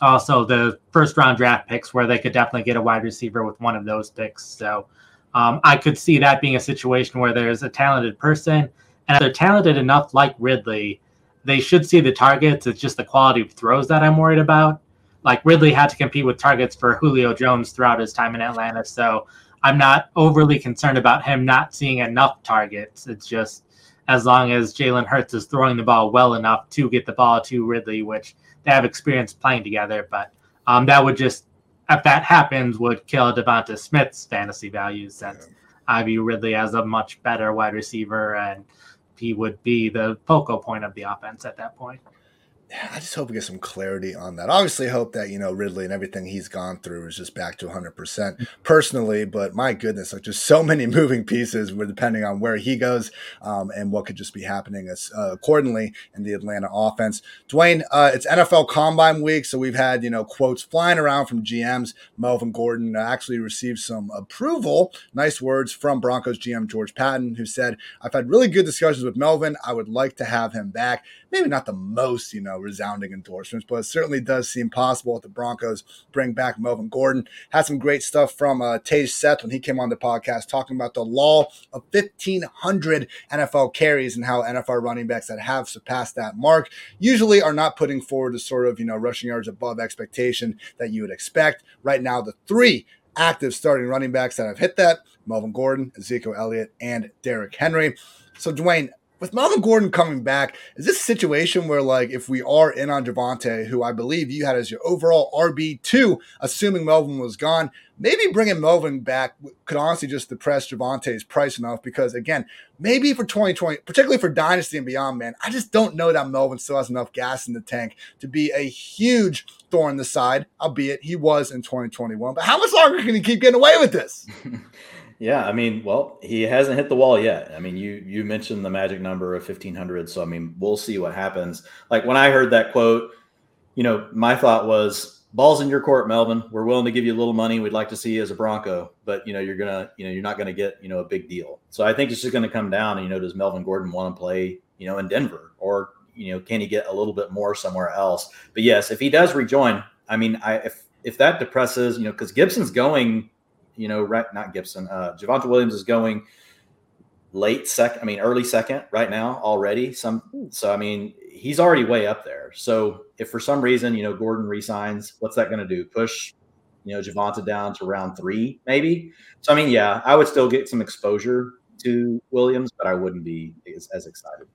also the first round draft picks where they could definitely get a wide receiver with one of those picks. So um, I could see that being a situation where there's a talented person, and if they're talented enough, like Ridley, they should see the targets. It's just the quality of throws that I'm worried about. Like Ridley had to compete with targets for Julio Jones throughout his time in Atlanta, so I'm not overly concerned about him not seeing enough targets. It's just as long as Jalen Hurts is throwing the ball well enough to get the ball to Ridley, which they have experience playing together. But um, that would just, if that happens, would kill Devonta Smith's fantasy values since yeah. I view Ridley as a much better wide receiver and he would be the focal point of the offense at that point. I just hope we get some clarity on that. Obviously, hope that you know Ridley and everything he's gone through is just back to 100 percent personally. But my goodness, like just so many (laughs) moving pieces. We're depending on where he goes um, and what could just be happening as, uh, accordingly in the Atlanta offense. Dwain, uh, it's NFL Combine week, so we've had you know quotes flying around from GMs. Melvin Gordon actually received some approval, nice words from Broncos GM George Paton, who said, "I've had really good discussions with Melvin. I would like to have him back. Maybe not the most, you know." Resounding endorsements, but it certainly does seem possible that the Broncos bring back Melvin Gordon. Had some great stuff from uh, Tej Seth when he came on the podcast talking about the law of 1,500 NFL carries and how NFL running backs that have surpassed that mark usually are not putting forward the sort of, you know, rushing yards above expectation that you would expect. Right now, the three active starting running backs that have hit that Melvin Gordon, Ezekiel Elliott, and Derrick Henry. So, Dwain, with Melvin Gordon coming back, is this a situation where, like, if we are in on Javonte, who I believe you had as your overall RB2, assuming Melvin was gone, maybe bringing Melvin back could honestly just depress Javonte's price enough because, again, maybe for 2020, particularly for Dynasty and beyond, man, I just don't know that Melvin still has enough gas in the tank to be a huge thorn in the side, albeit he was in 2021. But how much longer can he keep getting away with this? (laughs) Yeah, I mean, well, he hasn't hit the wall yet. I mean, you you mentioned the magic number of fifteen hundred, so I mean, we'll see what happens. Like when I heard that quote, you know, my thought was, "Balls in your court, Melvin. We're willing to give you a little money. We'd like to see you as a Bronco, but you know, you're gonna, you know, you're not gonna get, you know, a big deal." So I think it's just going to come down. And, you know, does Melvin Gordon want to play, you know, in Denver, or you know, can he get a little bit more somewhere else? But yes, if he does rejoin, I mean, I if if that depresses, you know, because Gibson's going you know, right, not Gibson. Uh, Javonte Williams is going late second. I mean, early second right now already. Some, so I mean, he's already way up there. So if for some reason, you know, Gordon resigns, what's that going to do? Push, you know, Javonte down to round three, maybe. So I mean, yeah, I would still get some exposure to Williams, but I wouldn't be as, as excited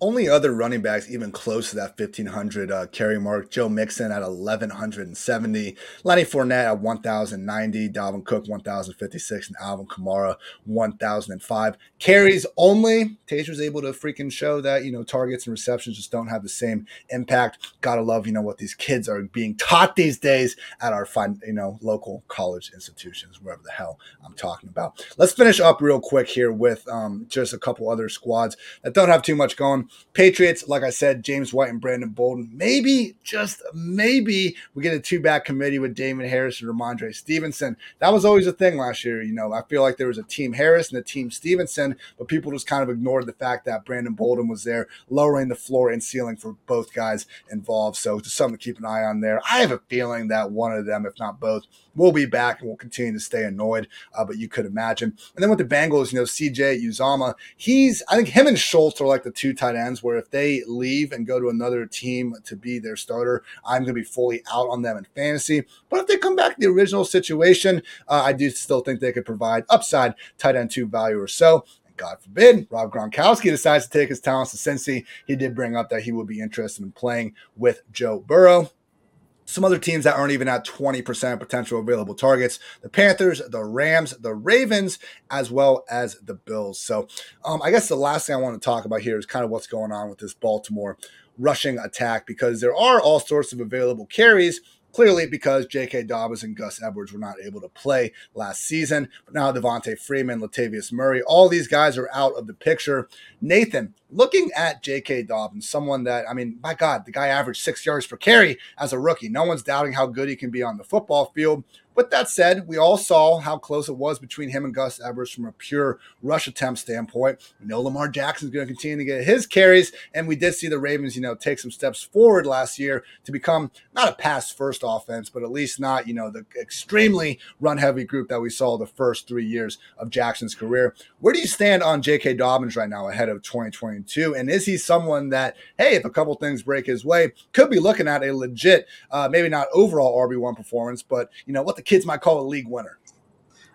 only other running backs even close to that 1500 uh, carry mark joe mixon at 1170 lenny fournette at 1090 dalvin cook 1056 and alvin kamara 1005 carries only tej was able to freaking show that you know targets and receptions just don't have the same impact. Gotta love you know what these kids are being taught these days at our fun you know local college institutions wherever the hell i'm talking about. Let's finish up real quick here with um, just a couple other squads that don't have too much going Patriots, like I said, James White and Brandon Bolden. Maybe, just maybe, we get a two back committee with Damien Harris and Rhamondre Stevenson. That was always a thing last year. You know, I feel like there was a team Harris and a team Stevenson, but people just kind of ignored the fact that Brandon Bolden was there, lowering the floor and ceiling for both guys involved. So, just something to keep an eye on there. I have a feeling that one of them, if not both, will be back and we'll continue to stay annoyed. Uh, but you could imagine. And then with the Bengals, you know, CJ Uzomah, he's, I think him and Schultz are like the two tight ends where if they leave and go to another team to be their starter, I'm going to be fully out on them in fantasy. But if they come back to the original situation, uh, I do still think they could provide upside tight end two value or so. God forbid, Rob Gronkowski decides to take his talents to Cincy. He did bring up that he would be interested in playing with Joe Burrow some other teams that aren't even at 20% potential available targets the Panthers, the Rams, the Ravens, as well as the Bills. So, um, I guess the last thing I want to talk about here is kind of what's going on with this Baltimore rushing attack because there are all sorts of available carries Clearly, because J.K. Dobbins and Gus Edwards were not able to play last season. But now Devonta Freeman, Latavius Murray, all these guys are out of the picture. Nathan, looking at J.K. Dobbins, someone that, I mean, my God, the guy averaged six yards per carry as a rookie. No one's doubting how good he can be on the football field. With that said, we all saw how close it was between him and Gus Edwards from a pure rush attempt standpoint. We know Lamar Jackson's going to continue to get his carries, and we did see the Ravens, you know, take some steps forward last year to become not a pass first offense, but at least not, you know, the extremely run heavy group that we saw the first three years of Jackson's career. Where do you stand on J.K. Dobbins right now ahead of 2022? And is he someone that, hey, if a couple things break his way, could be looking at a legit, uh, maybe not overall RB1 performance, but, you know, what the kids might call a league winner.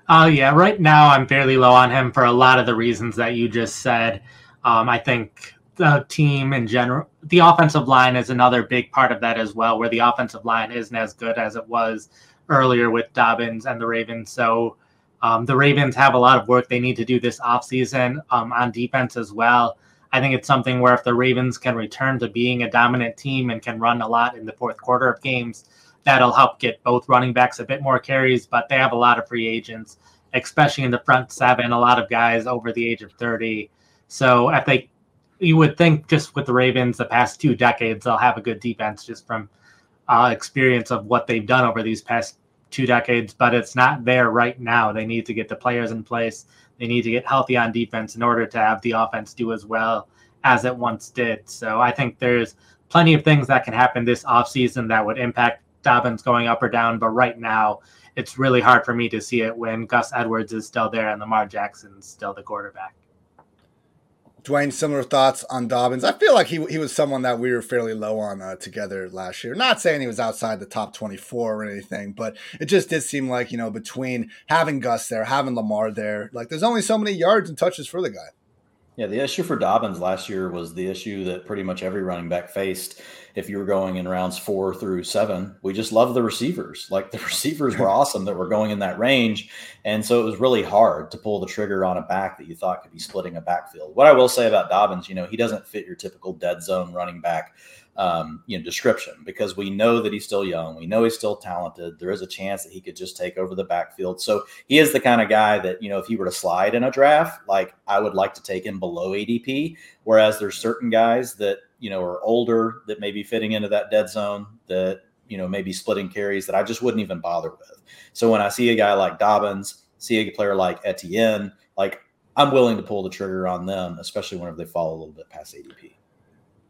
Oh, uh, yeah. Right now, I'm fairly low on him for a lot of the reasons that you just said. Um, I think the team in general, the offensive line is another big part of that as well, where the offensive line isn't as good as it was earlier with Dobbins and the Ravens. So um, the Ravens have a lot of work they need to do this offseason um, on defense as well. I think it's something where if the Ravens can return to being a dominant team and can run a lot in the fourth quarter of games, that'll help get both running backs a bit more carries. But they have a lot of free agents, especially in the front seven, a lot of guys over the age of 30. So if they, you would think just with the Ravens the past two decades, they'll have a good defense just from uh, experience of what they've done over these past two decades, but it's not there right now. They need to get the players in place. They need to get healthy on defense in order to have the offense do as well as it once did. So I think there's plenty of things that can happen this offseason that would impact Dobbins going up or down. But right now, it's really hard for me to see it when Gus Edwards is still there and Lamar Jackson's still the quarterback. Dwain, similar thoughts on Dobbins. I feel like he he was someone that we were fairly low on uh, together last year. Not saying he was outside the top 24 or anything, but it just did seem like, you know, between having Gus there, having Lamar there, like there's only so many yards and touches for the guy. Yeah, the issue for Dobbins last year was the issue that pretty much every running back faced if you were going in rounds four through seven. We just love the receivers. Like the (laughs) receivers were awesome that were going in that range. And so it was really hard to pull the trigger on a back that you thought could be splitting a backfield. What I will say about Dobbins, you know, he doesn't fit your typical dead zone running back um, you know description because we know that he's still young. We know he's still talented. There is a chance that he could just take over the backfield. So he is the kind of guy that you know if he were to slide in a draft, like I would like to take him below ADP. Whereas there's certain guys that you know are older that may be fitting into that dead zone that you know maybe splitting carries that I just wouldn't even bother with. So when I see a guy like Dobbins, see a player like Etienne, like I'm willing to pull the trigger on them, especially whenever they fall a little bit past ADP.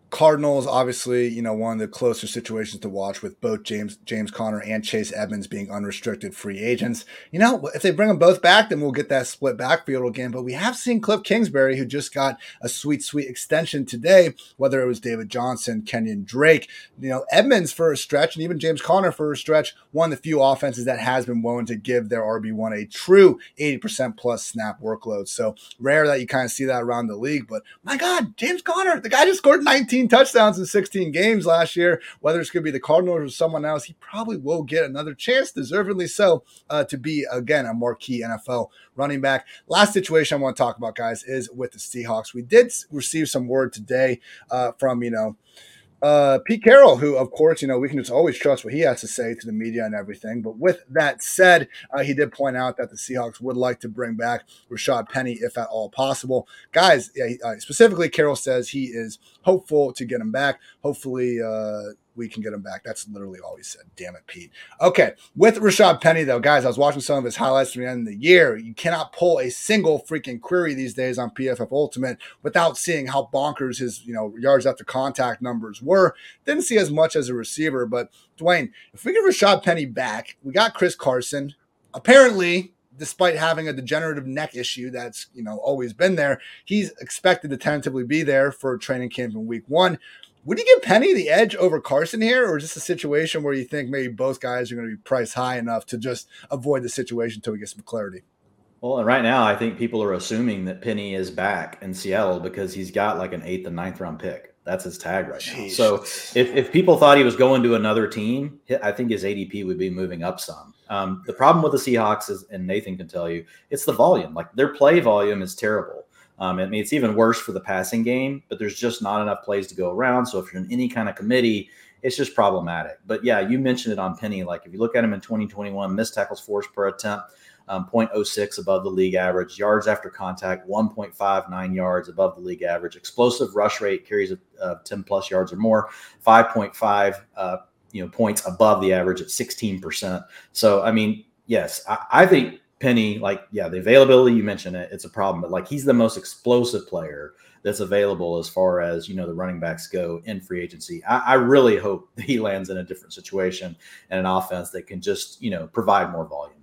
Cardinals, obviously, you know, one of the closer situations to watch with both James James Conner and Chase Edmonds being unrestricted free agents. You know, if they bring them both back, then we'll get that split backfield again. But we have seen Cliff Kingsbury, who just got a sweet, sweet extension today, whether it was David Johnson, Kenyon Drake, you know, Edmonds for a stretch, and even James Conner for a stretch, one of the few offenses that has been willing to give their RB1 a true 80% plus snap workload. So rare that you kind of see that around the league. But my God, James Conner, the guy just scored 19 touchdowns in 16 games last year. Whether it's going to be the Cardinals or someone else, he probably will get another chance, deservedly so, uh, to be again a marquee NFL running back. Last situation I want to talk about, guys, is with the Seahawks. We did receive some word today uh, from you know uh, Pete Carroll, who, of course, you know, we can just always trust what he has to say to the media and everything. But with that said, uh, he did point out that the Seahawks would like to bring back Rashad Penny if at all possible. Guys, yeah, uh, specifically, Carroll says he is hopeful to get him back. Hopefully, uh, we can get him back. That's literally all he said. Damn it, Pete. Okay, with Rashad Penny though, guys, I was watching some of his highlights from the end of the year. You cannot pull a single freaking query these days on PFF Ultimate without seeing how bonkers his you know yards after contact numbers were. Didn't see as much as a receiver, but Dwain, if we get Rashad Penny back, we got Chris Carson. Apparently, despite having a degenerative neck issue that's you know always been there, he's expected to tentatively be there for training camp in week one. Would you give Penny the edge over Carson here, or is this a situation where you think maybe both guys are going to be priced high enough to just avoid the situation until we get some clarity? Well, and right now, I think people are assuming that Penny is back in Seattle because he's got like an eighth and ninth round pick. That's his tag right Jeez. now. So if, if people thought he was going to another team, I think his ADP would be moving up some. Um, the problem with the Seahawks is, and Nathan can tell you, it's the volume. Like their play volume is terrible. Um, I mean, it's even worse for the passing game, but there's just not enough plays to go around. So if you're in any kind of committee, it's just problematic. But yeah, you mentioned it on Penny. Like if you look at him in 2021, missed tackles forced per attempt, um, 0.06 above the league average, yards after contact, 1.59 yards above the league average, explosive rush rate carries uh, 10 plus yards or more, 5.5 uh, you know points above the average at 16%. So I mean, yes, I, I think Penny, like, yeah, the availability, you mentioned it, it's a problem, but like he's the most explosive player that's available as far as, you know, the running backs go in free agency. I, I really hope (laughs) he lands in a different situation and an offense that can just, you know, provide more volume.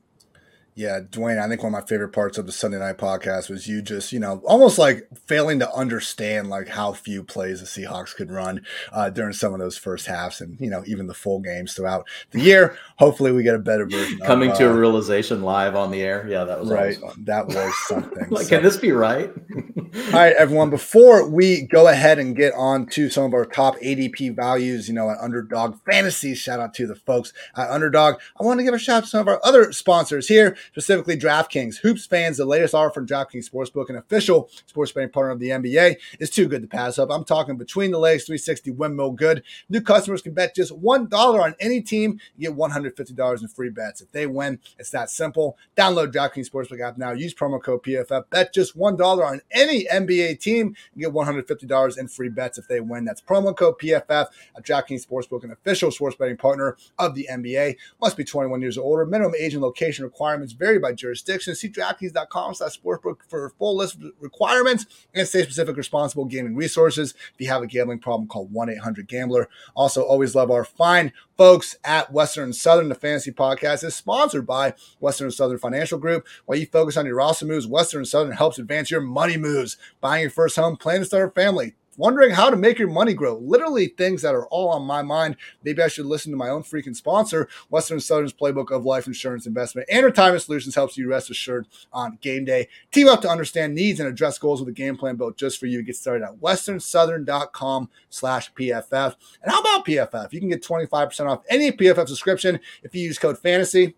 Yeah, Dwain, I think one of my favorite parts of the Sunday night podcast was you just, you know, almost like failing to understand like how few plays the Seahawks could run uh, during some of those first halves and, you know, even the full games throughout the year. Hopefully we get a better version. Coming of, to uh, a realization live on the air. Yeah, that was right. That was something. (laughs) like, so. can this be right? (laughs) All right, everyone, before we go ahead and get on to some of our top ADP values, you know, at Underdog Fantasy, shout out to the folks at Underdog. I want to give a shout out to some of our other sponsors here. Specifically DraftKings. Hoops fans, the latest offer from DraftKings Sportsbook, an official sports betting partner of the NBA, is too good to pass up. I'm talking between the legs 360 windmill good. New customers can bet just $1 on any team. You get $150 in free bets. If they win, it's that simple. Download DraftKings Sportsbook app now. Use promo code PFF. Bet just $1 on any NBA team. Get $150 in free bets if they win. That's promo code PFF at DraftKings Sportsbook, an official sports betting partner of the NBA. Must be 21 years or older. Minimum age and location requirements vary by jurisdiction. See DraftKings.com slash sportsbook for full list of requirements and state-specific responsible gaming resources. If you have a gambling problem, call 1-800-GAMBLER. Also, always love our fine folks at Western Southern. The Fantasy Podcast is sponsored by Western Southern Financial Group. While you focus on your roster moves, Western Southern helps advance your money moves. Buying your first home, planning to start a family wondering how to make your money grow. Literally things that are all on my mind. Maybe I should listen to my own freaking sponsor, Western Southern's playbook of life insurance investment and retirement solutions helps you rest assured on game day. Team up to understand needs and address goals with a game plan built just for you. Get started at westernsouthern.com slash PFF. And how about PFF? You can get 25% off any PFF subscription if you use code fantasy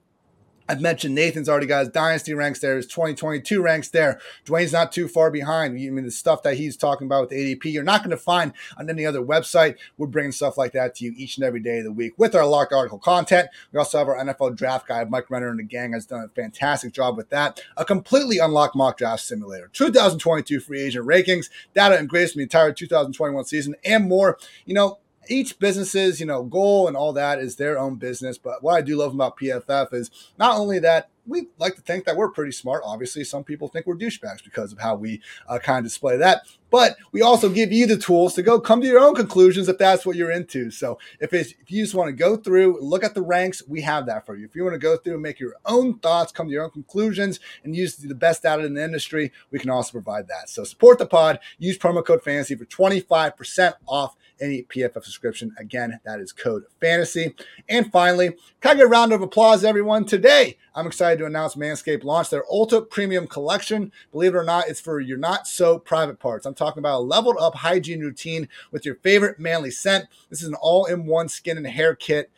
I've mentioned Nathan's already got his dynasty ranks there, his 2022 ranks there. Dwain's not too far behind. I mean, the stuff that he's talking about with ADP, you're not going to find on any other website. We're bringing stuff like that to you each and every day of the week with our locked article content. We also have our NFL draft guide. Mike Renner and the gang has done a fantastic job with that. A completely unlocked mock draft simulator, 2022 free agent rankings, data and grades from the entire 2021 season, and more. You know, each business's you know goal and all that is their own business. But what i do love about pff is not only that we like to think that we're pretty smart. Obviously some people think we're douchebags because of how we uh, kind of display that. But we also give you the tools to go come to your own conclusions if that's what you're into. So if, if you just want to go through look at the ranks we have that for you. If you want to go through and make your own thoughts come to your own conclusions and use the best out in the industry we can also provide that. So support the pod. Use promo code fantasy for 25% off any PFF subscription. Again, that is code fantasy. And finally, can I get a round of applause, everyone? Today, I'm excited to announce Manscaped launched their Ultra Premium Collection. Believe it or not, it's for your not so private parts. I'm talking about a leveled up hygiene routine with your favorite manly scent. This is an all in one skin and hair kit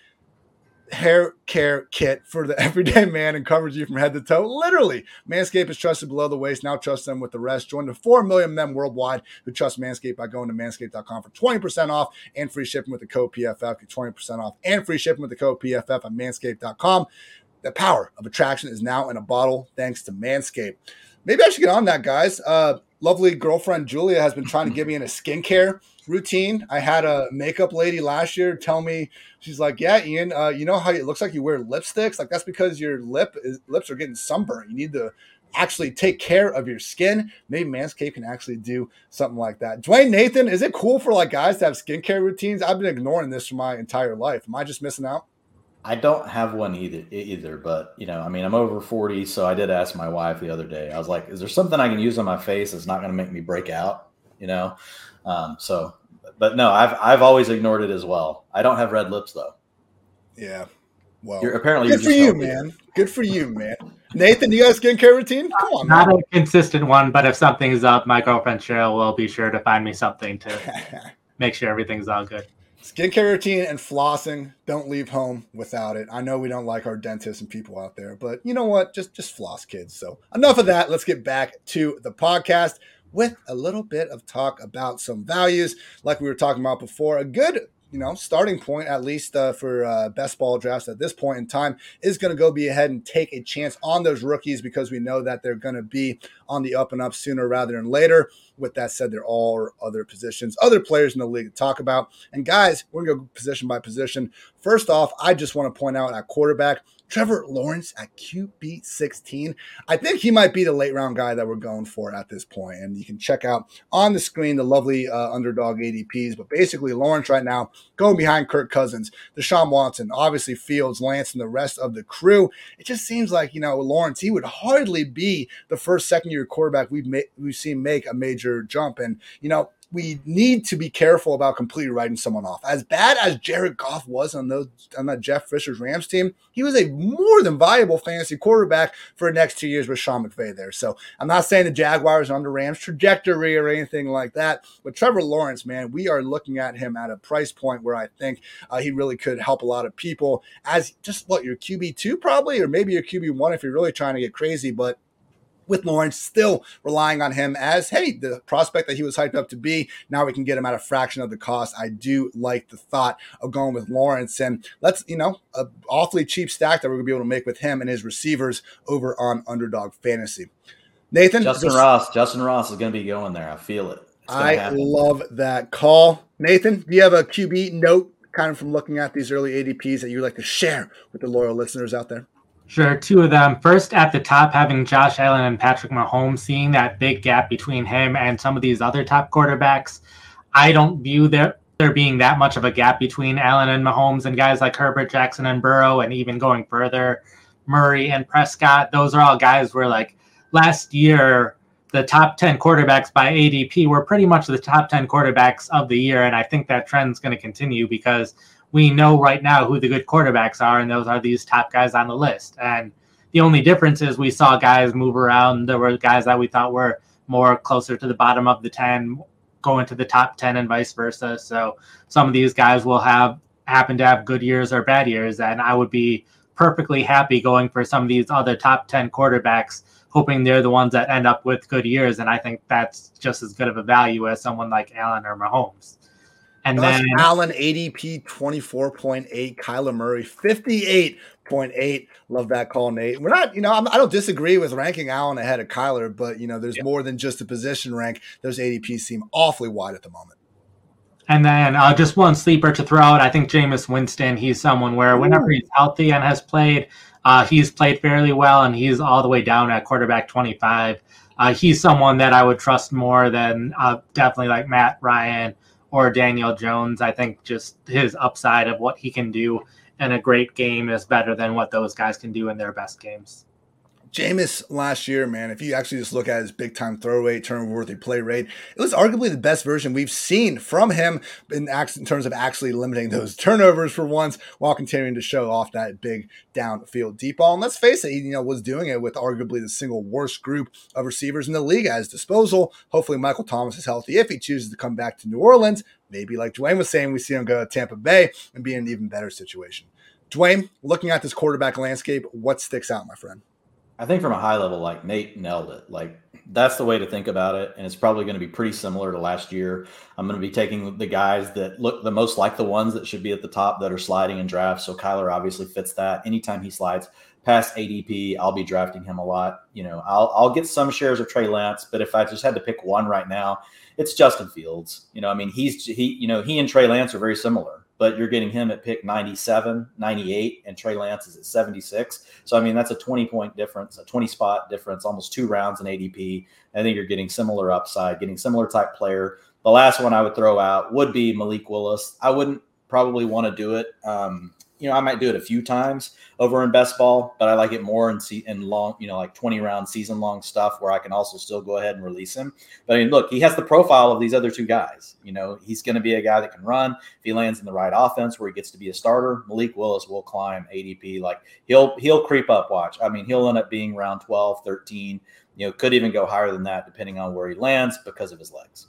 hair care kit for the (laughs) everyday man and covers you from head to toe. Literally, Manscaped is trusted below the waist. Now trust them with the rest. Join the 4 million men worldwide who trust Manscaped by going to manscaped.com for 20% off and free shipping with the code PFF. Get 20% off and free shipping with the code PFF on manscaped.com. The power of attraction is now in a bottle thanks to Manscaped. Maybe I should get on that, guys. Uh, lovely girlfriend Julia has been trying to get me in a skincare routine. I had a makeup lady last year tell me she's like, "Yeah, Ian, uh, you know how it looks like you wear lipsticks? Like that's because your lip is, lips are getting sunburned. You need to actually take care of your skin. Maybe Manscaped can actually do something like that." Dwain Nathan, is it cool for like guys to have skincare routines? I've been ignoring this for my entire life. Am I just missing out? I don't have one either, either, but you know, I mean, I'm over 40, so I did ask my wife the other day. I was like, "Is there something I can use on my face that's not going to make me break out?" You know, um, so, but no, I've I've always ignored it as well. I don't have red lips though. Yeah, well, you're, apparently good for you, man. Good for you, man. Nathan, you got a skincare routine? Come on, not man. a consistent one, but if something's up, my girlfriend Cheryl will be sure to find me something to (laughs) make sure everything's all good. Skincare routine and flossing. Don't leave home without it. I know we don't like our dentists and people out there, but you know what? Just just floss, kids. So enough of that. Let's get back to the podcast with a little bit of talk about some values, like we were talking about before. A good you know, starting point, at least uh, for uh, best ball drafts at this point in time, is going to go be ahead and take a chance on those rookies because we know that they're going to be on the up and up sooner rather than later. With that said, there are other positions, other players in the league to talk about. And guys, we're going to go position by position. First off, I just want to point out at quarterback, Trevor Lawrence at QB 16. I think he might be the late round guy that we're going for at this point. And you can check out on the screen the lovely uh, underdog ADPs. But basically, Lawrence right now going behind Kirk Cousins, Deshaun Watson, obviously Fields, Lance, and the rest of the crew. It just seems like, you know, Lawrence, he would hardly be the first second year quarterback we've ma- we've seen make a major jump. And you know, we need to be careful about completely writing someone off. As bad as Jared Goff was on those on that Jeff Fisher's Rams team, he was a more than viable fantasy quarterback for the next two years with Sean McVay there. So I'm not saying the Jaguars are on the Rams trajectory or anything like that, but Trevor Lawrence, man, we are looking at him at a price point where I think uh, he really could help a lot of people as just what your QB two probably, or maybe your QB one if you're really trying to get crazy, but with Lawrence, still relying on him as, hey, the prospect that he was hyped up to be. Now we can get him at a fraction of the cost. I do like the thought of going with Lawrence. And let's, you know, a awfully cheap stack that we're going to be able to make with him and his receivers over on Underdog Fantasy. Nathan? Justin this, Ross. Justin Ross is going to be going there. I feel it. I happen. love that call. Nathan, do you have a QB note kind of from looking at these early ADPs that you'd like to share with the loyal listeners out there? Sure, two of them. First, at the top, having Josh Allen and Patrick Mahomes, seeing that big gap between him and some of these other top quarterbacks. I don't view there there being that much of a gap between Allen and Mahomes and guys like Herbert, Jackson, and Burrow, and even going further, Murray and Prescott. Those are all guys where like last year the top 10 quarterbacks by ADP were pretty much the top 10 quarterbacks of the year. And I think that trend's going to continue because we know right now who the good quarterbacks are, and those are these top guys on the list. And the only difference is we saw guys move around. There were guys that we thought were more closer to the bottom of the 10 going to the top 10 and vice versa. So some of these guys will have happen to have good years or bad years. And I would be perfectly happy going for some of these other top 10 quarterbacks, hoping they're the ones that end up with good years. And I think that's just as good of a value as someone like Allen or Mahomes. And Josh then Allen ADP 24.8, Kyler Murray 58.8. Love that call, Nate. We're not, you know, I'm, I do not disagree with ranking Allen ahead of Kyler, but, you know, there's yeah. more than just a position rank. Those ADPs seem awfully wide at the moment. And then uh, just one sleeper to throw out. I think Jameis Winston, he's someone where whenever he's healthy and has played, uh, he's played fairly well and he's all the way down at quarterback 25. Uh, he's someone that I would trust more than uh, definitely like Matt Ryan or Daniel Jones. I think just his upside of what he can do in a great game is better than what those guys can do in their best games. Jameis last year, man, if you actually just look at his big time throw rate, turnover worthy play rate, it was arguably the best version we've seen from him in, in terms of actually limiting those turnovers for once while continuing to show off that big downfield deep ball. And let's face it, he you know was doing it with arguably the single worst group of receivers in the league at his disposal. Hopefully, Michael Thomas is healthy if he chooses to come back to New Orleans. Maybe, like Dwain was saying, we see him go to Tampa Bay and be in an even better situation. Dwain, looking at this quarterback landscape, what sticks out, my friend? I think from a high level, like Nate nailed it. Like that's the way to think about it. And it's probably going to be pretty similar to last year. I'm going to be taking the guys that look the most like the ones that should be at the top that are sliding in drafts. So Kyler obviously fits that. Anytime he slides past ADP, I'll be drafting him a lot. You know, I'll, I'll get some shares of Trey Lance, but if I just had to pick one right now, it's Justin Fields. You know, I mean, he's he, you know, he and Trey Lance are very similar but you're getting him at pick 97, 98, and Trey Lance is at 76. So, I mean, that's a 20 point difference, a 20 spot difference, almost two rounds in ADP. I think you're getting similar upside, getting similar type player. The last one I would throw out would be Malik Willis. I wouldn't probably want to do it. Um, you know, I might do it a few times over in best ball, but I like it more in see in long, you know, like 20 round season long stuff where I can also still go ahead and release him. But I mean, look, he has the profile of these other two guys. You know, he's going to be a guy that can run. If he lands in the right offense where he gets to be a starter, Malik Willis will climb ADP. Like he'll he'll creep up, watch. I mean, he'll end up being around 12, 13, you know, could even go higher than that depending on where he lands because of his legs.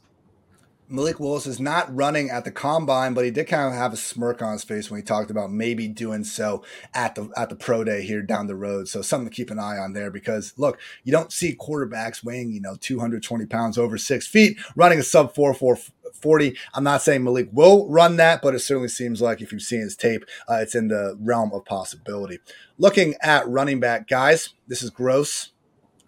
Malik Willis is not running at the combine, but he did kind of have a smirk on his face when he talked about maybe doing so at the at the pro day here down the road. So something to keep an eye on there because look, you don't see quarterbacks weighing, you know, 220 pounds over six feet running a sub 4 4 40. I'm not saying Malik will run that, but it certainly seems like if you've seen his tape, uh, it's in the realm of possibility. Looking at running back, guys, this is gross.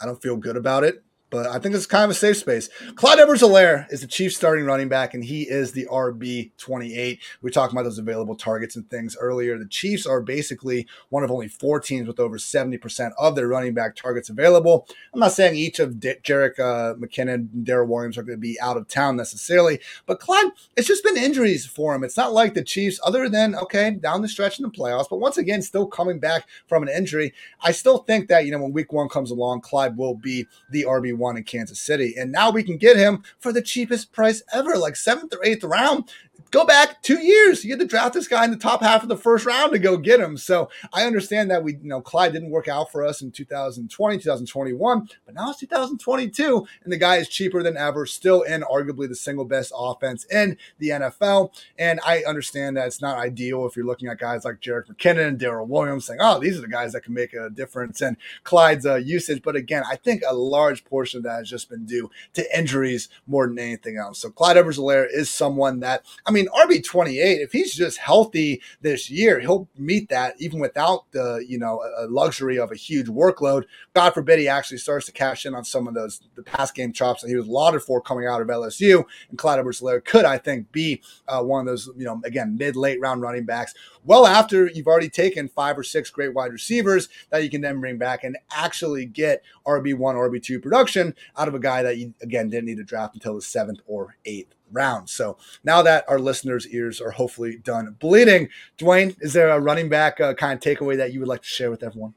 I don't feel good about it but I think it's kind of a safe space. Clyde Edwards-Helaire is the Chiefs starting running back, and he is the RB 28. We talking about those available targets and things earlier. The Chiefs are basically one of only four teams with over 70% of their running back targets available. I'm not saying each of D- Jerick uh, McKinnon and Darrel Williams are going to be out of town necessarily, but Clyde, it's just been injuries for him. It's not like the Chiefs, other than, okay, down the stretch in the playoffs, but once again, still coming back from an injury. I still think that, you know, when week one comes along, Clyde will be the RB1 one in Kansas City. And now we can get him for the cheapest price ever, like seventh or eighth round go back two years. You had to draft this guy in the top half of the first round to go get him. So I understand that we, you know, Clyde didn't work out for us in 2020, 2021, but now it's 2022, and the guy is cheaper than ever, still in arguably the single best offense in the NFL. And I understand that it's not ideal if you're looking at guys like Jerick McKinnon and Darrel Williams saying, oh, these are the guys that can make a difference in Clyde's uh, usage. But again, I think a large portion of that has just been due to injuries more than anything else. So Clyde Edwards is someone that, I mean, mean, RB twenty eight. If he's just healthy this year, he'll meet that even without the you know luxury of a huge workload. God forbid he actually starts to cash in on some of those the pass game chops that he was lauded for coming out of LSU. And Clyde Edwards-Helaire could, I think, be uh, one of those you know again mid late round running backs. Well, after you've already taken five or six great wide receivers that you can then bring back and actually get RB one, RB two production out of a guy that you again didn't need to draft until the seventh or eighth round. So now that our listeners' ears are hopefully done bleeding, Dwain, is there a running back uh, kind of takeaway that you would like to share with everyone?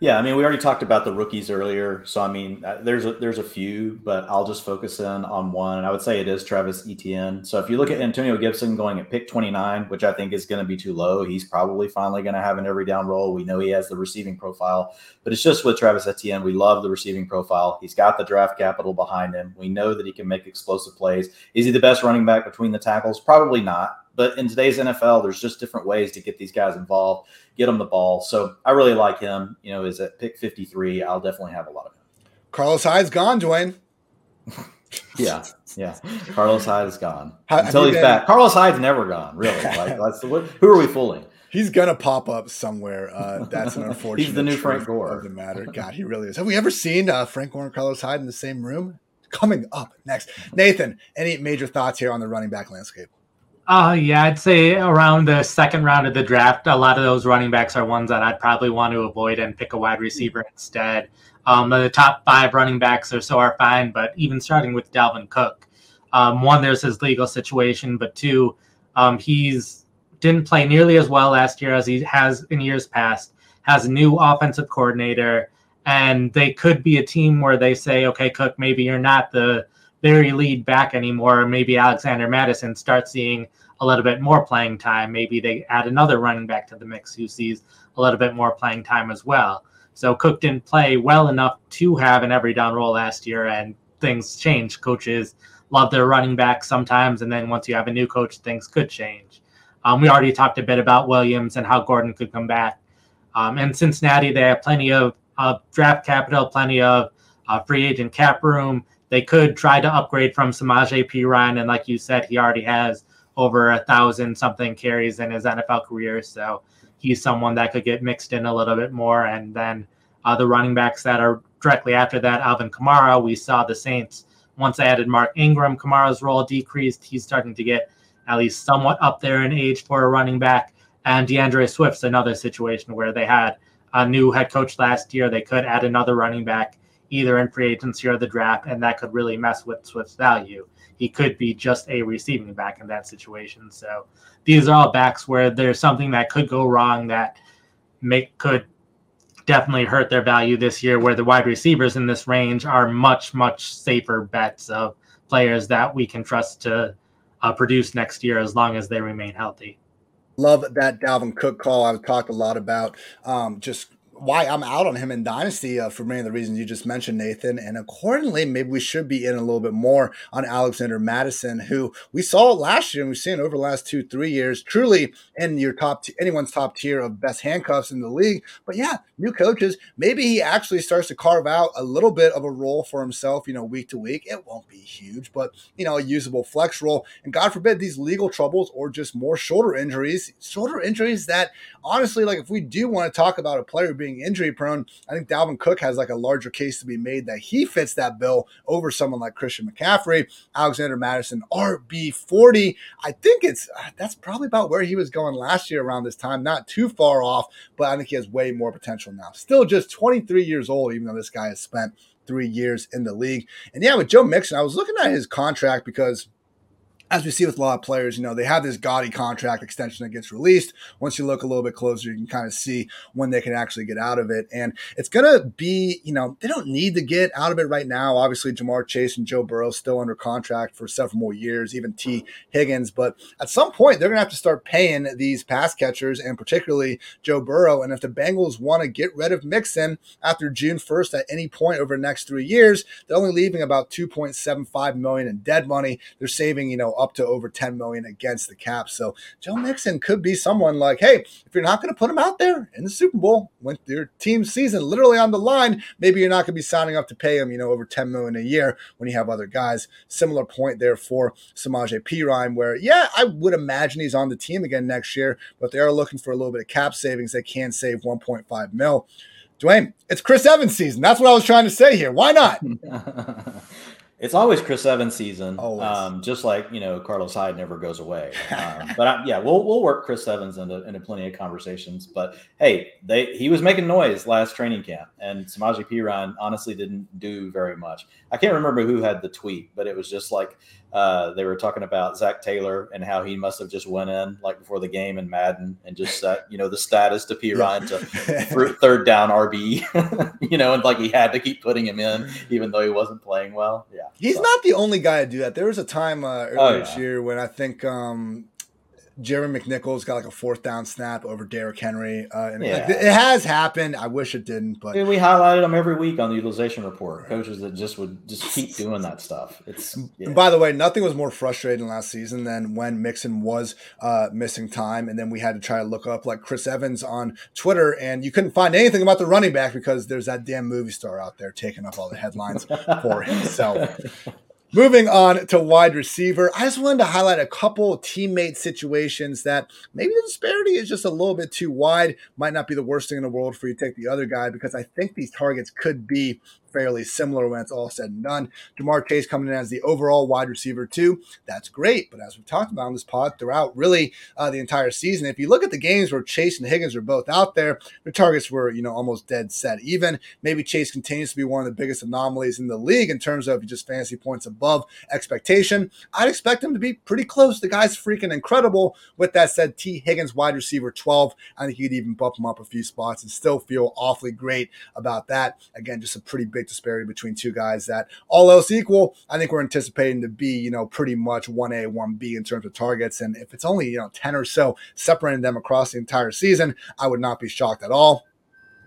Yeah, I mean, we already talked about the rookies earlier, so I mean, uh, there's a, there's a few, but I'll just focus in on one, and I would say it is Travis Etienne. So if you look at Antonio Gibson going at pick 29, which I think is going to be too low, he's probably finally going to have an every down role. We know he has the receiving profile, but it's just with Travis Etienne, we love the receiving profile. He's got the draft capital behind him. We know that he can make explosive plays. Is he the best running back between the tackles? Probably not. But in today's NFL, there's just different ways to get these guys involved, get them the ball. So I really like him. You know, is at pick 53. I'll definitely have a lot of him. Carlos Hyde's gone, Dwain. (laughs) yeah, yeah. Carlos Hyde is gone How, until he's been... back. Carlos Hyde's never gone. Really? (laughs) Like, that's what, who are we fooling? He's gonna pop up somewhere. Uh, that's an (laughs) unfortunate. he's the new Frank Gore of the matter. God, he really is. Have we ever seen uh, Frank Gore and Carlos Hyde in the same room? Coming up next, Nathan. Any major thoughts here on the running back landscape? Uh, yeah, I'd say around the second round of the draft, a lot of those running backs are ones that I'd probably want to avoid and pick a wide receiver instead. Um, the top five running backs or so are fine, but even starting with Dalvin Cook, um, one, there's his legal situation, but two, um, he's didn't play nearly as well last year as he has in years past. Has a new offensive coordinator, and they could be a team where they say, okay, Cook, maybe you're not the very lead back anymore. Maybe Alexander Mattison starts seeing a little bit more playing time. Maybe they add another running back to the mix who sees a little bit more playing time as well. So Cook didn't play well enough to have an every down role last year, and things change. Coaches love their running back sometimes, and then once you have a new coach, things could change. Um, we already talked a bit about Williams and how Gordon could come back. Um, and Cincinnati, they have plenty of draft capital, plenty of uh, free agent cap room they could try to upgrade from Samaje Perine, and like you said, he already has over a thousand something carries in his NFL career, so he's someone that could get mixed in a little bit more. And then uh, the running backs that are directly after that, Alvin Kamara, we saw the Saints once they added Mark Ingram, Kamara's role decreased. He's starting to get at least somewhat up there in age for a running back. And D'Andre Swift's another situation where they had a new head coach last year. They could add another running back either in free agency or the draft, and that could really mess with Swift's value. He could be just a receiving back in that situation. So these are all backs where there's something that could go wrong that make could definitely hurt their value this year. Where the wide receivers in this range are much much safer bets of players that we can trust to uh, produce next year as long as they remain healthy. Love that Dalvin Cook call. I've talked a lot about um, just why I'm out on him in Dynasty uh, for many of the reasons you just mentioned, Nathan. And accordingly, maybe we should be in a little bit more on Alexander Mattison, who we saw last year and we've seen over the last two, three years, truly in your top, t- anyone's top tier of best handcuffs in the league. But yeah, new coaches, maybe he actually starts to carve out a little bit of a role for himself, you know, week to week. It won't be huge, but, you know, a usable flex role. And God forbid these legal troubles or just more shoulder injuries, shoulder injuries that honestly, like if we do want to talk about a player being being injury prone, I think Dalvin Cook has like a larger case to be made that he fits that bill over someone like Christian McCaffrey, Alexander Mattison, RB 40. I think it's uh, that's probably about where he was going last year around this time, not too far off, but I think he has way more potential now. Still just 23 years old, even though this guy has spent three years in the league. And yeah, with Joe Mixon, I was looking at his contract because as we see with a lot of players, you know, they have this gaudy contract extension that gets released. Once you look a little bit closer, you can kind of see when they can actually get out of it. And it's going to be, you know, they don't need to get out of it right now. Obviously, Ja'Marr Chase and Joe Burrow still under contract for several more years, even Tee Higgins. But at some point, they're going to have to start paying these pass catchers and particularly Joe Burrow. And if the Bengals want to get rid of Mixon after June 1st at any point over the next three years, they're only leaving about 2.75 million in dead money. They're saving, you know, up to over 10 million against the cap. So Joe Mixon could be someone like, hey, if you're not going to put him out there in the Super Bowl with your team season literally on the line, maybe you're not going to be signing up to pay him, you know, over 10 million a year when you have other guys. Similar point there for Samaje Perine, where yeah, I would imagine he's on the team again next year, but they are looking for a little bit of cap savings. They can save 1.5 mil. Dwain, it's Chris Evans season. That's what I was trying to say here. Why not? (laughs) It's always Chris Evans season, um, just like you know Carlos Hyde never goes away. (laughs) Um, but I, yeah, we'll we'll work Chris Evans into, into plenty of conversations. But hey, they he was making noise last training camp, and Samaje Perine honestly didn't do very much. I can't remember who had the tweet, but it was just like uh, they were talking about Zac Taylor and how he must have just went in like before the game in Madden and just set you know the status to Perine to (laughs) third down RB, (laughs) you know, and like he had to keep putting him in even though he wasn't playing well. Yeah, he's so. not the only guy to do that. There was a time uh, earlier oh, yeah. this year when I think um, Jerry McNichols got like a fourth down snap over Derrick Henry. Uh, and yeah. like, it has happened. I wish it didn't, but we highlighted them every week on the utilization report. Coaches that just would just keep (laughs) doing that stuff. It's yeah. by the way, nothing was more frustrating last season than when Mixon was uh, missing time, and then we had to try to look up like Chris Evans on Twitter, and you couldn't find anything about the running back because there's that damn movie star out there taking up all the headlines (laughs) for him. So Moving on to wide receiver, I just wanted to highlight a couple teammate situations that maybe the disparity is just a little bit too wide. Might not be the worst thing in the world for you to take the other guy because I think these targets could be fairly similar when it's all said and done. Ja'Marr Chase coming in as the overall wide receiver too. That's great, but as we've talked about on this pod throughout really uh, the entire season, if you look at the games where Chase and Higgins are both out there, the targets were you know almost dead set. Even maybe Chase continues to be one of the biggest anomalies in the league in terms of just fantasy points above expectation. I'd expect him to be pretty close. The guy's freaking incredible. With that said, Tee Higgins wide receiver 12. I think you could even bump him up a few spots and still feel awfully great about that. Again, just a pretty big disparity between two guys that all else equal, I think we're anticipating to be, you know, pretty much 1A, 1B in terms of targets. And if it's only, you know, 10 or so separating them across the entire season, I would not be shocked at all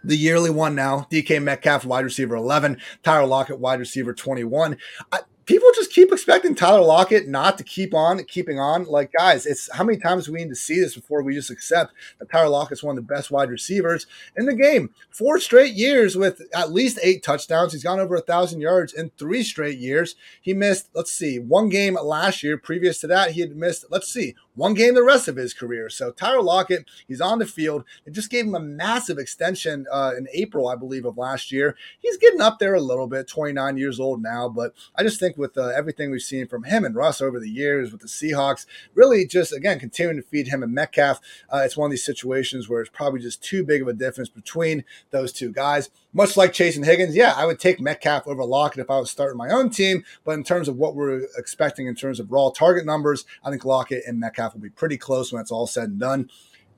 the yearly one now. DK Metcalf, wide receiver 11. Tyler Lockett, wide receiver 21. I, people just keep expecting Tyler Lockett not to keep on keeping on. Like, guys, it's how many times we need to see this before we just accept that Tyler Lockett's one of the best wide receivers in the game. Four straight years with at least eight touchdowns. He's gone over a thousand yards in three straight years. He missed, let's see, one game last year. Previous to that, he had missed, let's see, one game the rest of his career. So Tyler Lockett, he's on the field. They just gave him a massive extension uh, in April, I believe, of last year. He's getting up there a little bit, 29 years old now, but I just think with uh, everything we've seen from him and Russ over the years with the Seahawks, really just again continuing to feed him and Metcalf, uh, it's one of these situations where it's probably just too big of a difference between those two guys. Much like Chase and Higgins, yeah, I would take Metcalf over Lockett if I was starting my own team. But in terms of what we're expecting in terms of raw target numbers, I think Lockett and Metcalf will be pretty close when it's all said and done.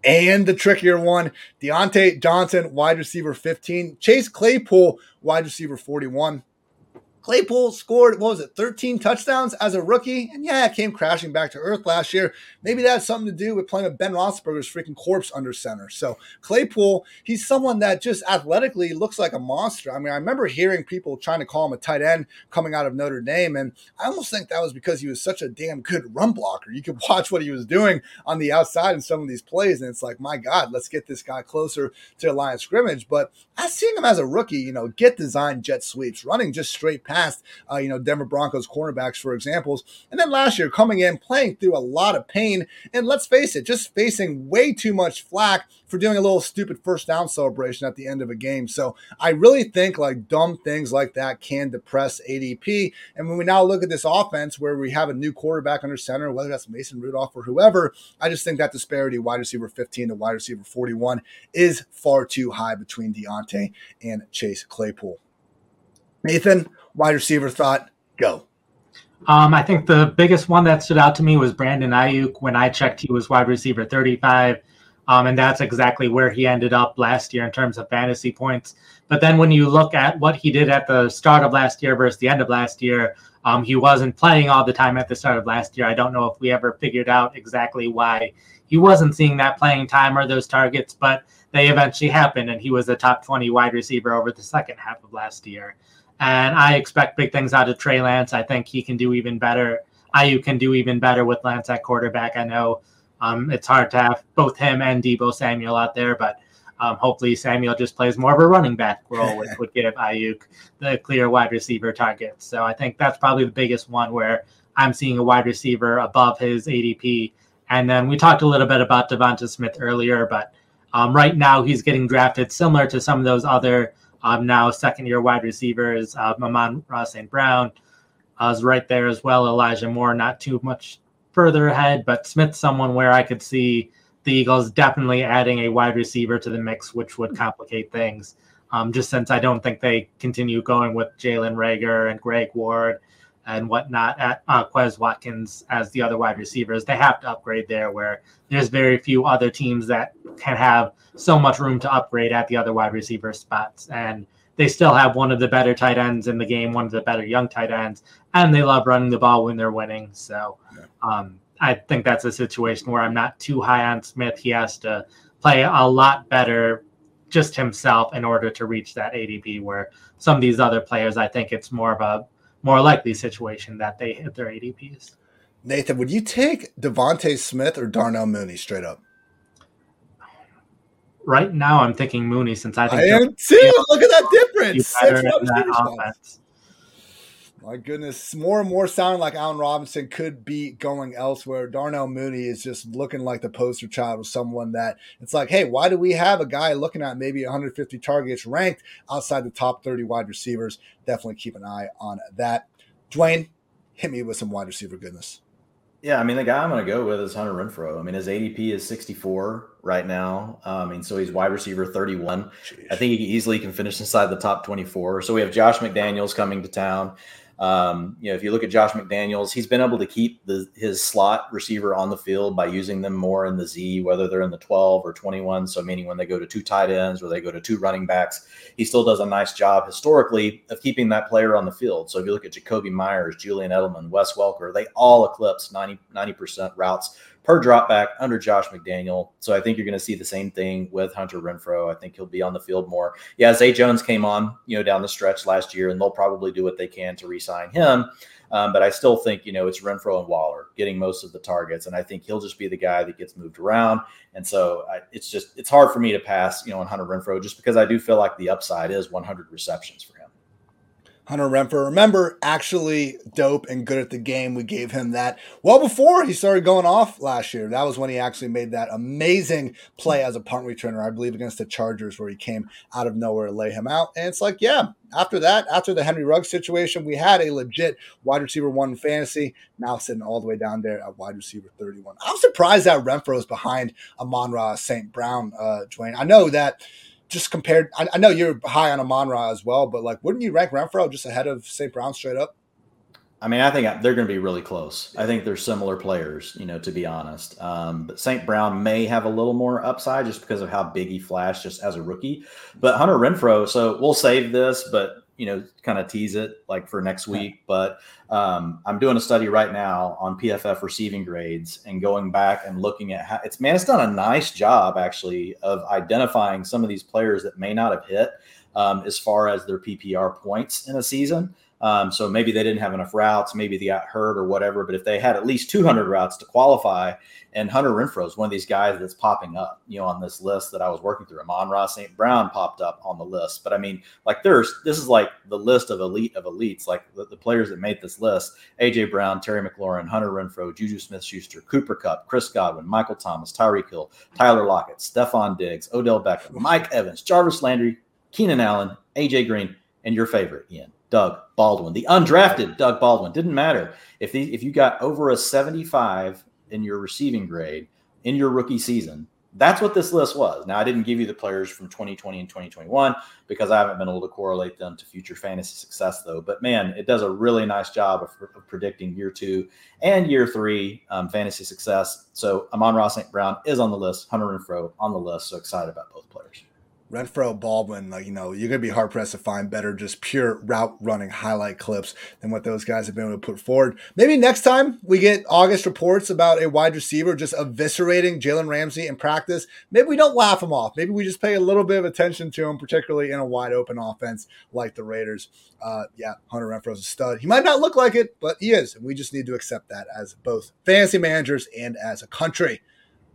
And the trickier one, Diontae Johnson, wide receiver 15, Chase Claypool, wide receiver 41. Claypool scored, what was it, 13 touchdowns as a rookie? And yeah, it came crashing back to earth last year. Maybe that has something to do with playing with Ben Roethlisberger's freaking corpse under center. So Claypool, he's someone that just athletically looks like a monster. I mean, I remember hearing people trying to call him a tight end coming out of Notre Dame. And I almost think that was because he was such a damn good run blocker. You could (laughs) watch what he was doing on the outside in some of these plays. And it's like, my God, let's get this guy closer to the line of scrimmage. But I seeing him as a rookie, you know, get design jet sweeps, running just straight past uh, you know, Denver Broncos cornerbacks, for examples. And then last year, coming in, playing through a lot of pain. And let's face it, just facing way too much flack for doing a little stupid first down celebration at the end of a game. So I really think like dumb things like that can depress ADP. And when we now look at this offense where we have a new quarterback under center, whether that's Mason Rudolph or whoever, I just think that disparity, wide receiver 15 to wide receiver 41, is far too high between Diontae and Chase Claypool. Nathan, wide receiver thought, go. Um, I think the biggest one that stood out to me was Brandon Aiyuk. When I checked, he was wide receiver 35. Um, and that's exactly where he ended up last year in terms of fantasy points. But then when you look at what he did at the start of last year versus the end of last year, um, he wasn't playing all the time at the start of last year. I don't know if we ever figured out exactly why he wasn't seeing that playing time or those targets, but they eventually happened, and he was a top 20 wide receiver over the second half of last year. And I expect big things out of Trey Lance. I think he can do even better. Aiyuk can do even better with Lance at quarterback. I know um, it's hard to have both him and Deebo Samuel out there, but um, hopefully Samuel just plays more of a running back role, which would give (laughs) Aiyuk the clear wide receiver target. So I think that's probably the biggest one where I'm seeing a wide receiver above his ADP. And then we talked a little bit about Devonta Smith earlier, but um, right now he's getting drafted similar to some of those other um, now second year wide receivers. Uh, Amon-Ra St. Brown uh, is right there as well. Elijah Moore, not too much further ahead, but Smith's someone where I could see the Eagles definitely adding a wide receiver to the mix, which would complicate things. Um, just since I don't think they continue going with Jalen Reagor and Greg Ward and whatnot at uh, Quez Watkins as the other wide receivers. They have to upgrade there where there's very few other teams that can have so much room to upgrade at the other wide receiver spots. And they still have one of the better tight ends in the game, one of the better young tight ends, and they love running the ball when they're winning. So um, I think that's a situation where I'm not too high on Smith. He has to play a lot better just himself in order to reach that ADP. Where some of these other players, I think it's more of a more likely situation that they hit their ADPs. Nathan, would you take DeVonta Smith or Darnell Mooney straight up? Right now, I'm thinking Mooney since I think I am too. Look at that difference. Six that offense. My goodness, more and more sounding like Allen Robinson could be going elsewhere. Darnell Mooney is just looking like the poster child of someone that it's like, hey, why do we have a guy looking at maybe 150 targets ranked outside the top 30 wide receivers? Definitely keep an eye on that. Dwain, hit me with some wide receiver goodness. Yeah, I mean the guy I'm going to go with is Hunter Renfrow. I mean his ADP is 64 right now. Um, I mean so he's wide receiver 31. Jeez. I think he easily can finish inside the top 24. So we have Josh McDaniels coming to town. Um, you know, if you look at Josh McDaniels, he's been able to keep the, his slot receiver on the field by using them more in the Z, whether they're in the 12 or 21. So, meaning when they go to two tight ends or they go to two running backs, he still does a nice job historically of keeping that player on the field. So, if you look at Jakobi Meyers, Julian Edelman, Wes Welker, they all eclipse 90, 90% routes per drop back under Josh McDaniel. So I think you're going to see the same thing with Hunter Renfrow. I think he'll be on the field more. Yeah, Zay Jones came on, you know, down the stretch last year, and they'll probably do what they can to re-sign him. Um, but I still think, you know, it's Renfrow and Waller getting most of the targets. And I think he'll just be the guy that gets moved around. And so I, it's just, it's hard for me to pass, you know, on Hunter Renfrow just because I do feel like the upside is 100 receptions for him. Hunter Renfrow, remember, actually dope and good at the game. We gave him that well before he started going off last year. That was when he actually made that amazing play as a punt returner, I believe, against the Chargers, where he came out of nowhere to lay him out. And it's like, yeah, after that, after the Henry Ruggs situation, we had a legit wide receiver one fantasy, now sitting all the way down there at wide receiver 31. I'm surprised that Renfrow is behind Amon-Ra St. Brown, uh, Dwain. I know that just compared, I, I know you're high on Amon-Ra as well, but like, wouldn't you rank Renfrow just ahead of St. Brown straight up? I mean, I think they're going to be really close. I think they're similar players, you know, to be honest. Um, but St. Brown may have a little more upside just because of how big he flashed just as a rookie. But Hunter Renfrow, so we'll save this, but you know, kind of tease it like for next week. But um, I'm doing a study right now on PFF receiving grades and going back and looking at how it's man, it's done a nice job actually of identifying some of these players that may not have hit um, as far as their PPR points in a season. Um, so maybe they didn't have enough routes, maybe they got hurt or whatever. But if they had at least 200 routes to qualify, and Hunter Renfrow is one of these guys that's popping up, you know, on this list that I was working through. Amon-Ra St. Brown popped up on the list. But I mean, like there's this is like the list of elite of elites, like the, the players that made this list. AJ Brown, Terry McLaurin, Hunter Renfrow, Juju Smith Schuster, Cooper Kupp, Chris Godwin, Michael Thomas, Tyreek Hill, Tyler Lockett, Stefon Diggs, Odell Beckham, Mike Evans, Jarvis Landry, Keenan Allen, AJ Green, and your favorite, Ian. Doug Baldwin, the undrafted Doug Baldwin. Didn't matter if the, if you got over a 75 in your receiving grade in your rookie season, that's what this list was. Now, I didn't give you the players from 2020 and 2021 because I haven't been able to correlate them to future fantasy success, though. But man, it does a really nice job of, of predicting year two and year three um, fantasy success. So Amon Ross St. Brown is on the list, Hunter Renfrow on the list. So excited about both players. Renfrow Baldwin, like you know, you're gonna be hard pressed to find better just pure route running highlight clips than what those guys have been able to put forward. Maybe next time we get August reports about a wide receiver just eviscerating Jalen Ramsey in practice, maybe we don't laugh him off. Maybe we just pay a little bit of attention to him, particularly in a wide open offense like the Raiders. Uh, yeah, Hunter Renfrow's a stud. He might not look like it, but he is, and we just need to accept that as both fantasy managers and as a country.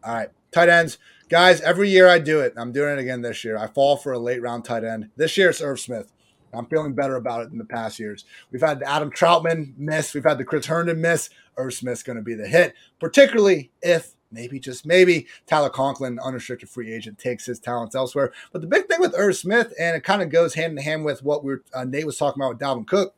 All right, tight ends. Guys, every year I do it. I'm doing it again this year. I fall for a late round tight end. This year it's Irv Smith. I'm feeling better about it than the past years. We've had the Adam Trautman miss. We've had the Chris Herndon miss. Irv Smith's going to be the hit, particularly if maybe just maybe Tyler Conklin, unrestricted free agent, takes his talents elsewhere. But the big thing with Irv Smith, and it kind of goes hand in hand with what we uh, Nate was talking about with Dalvin Cook,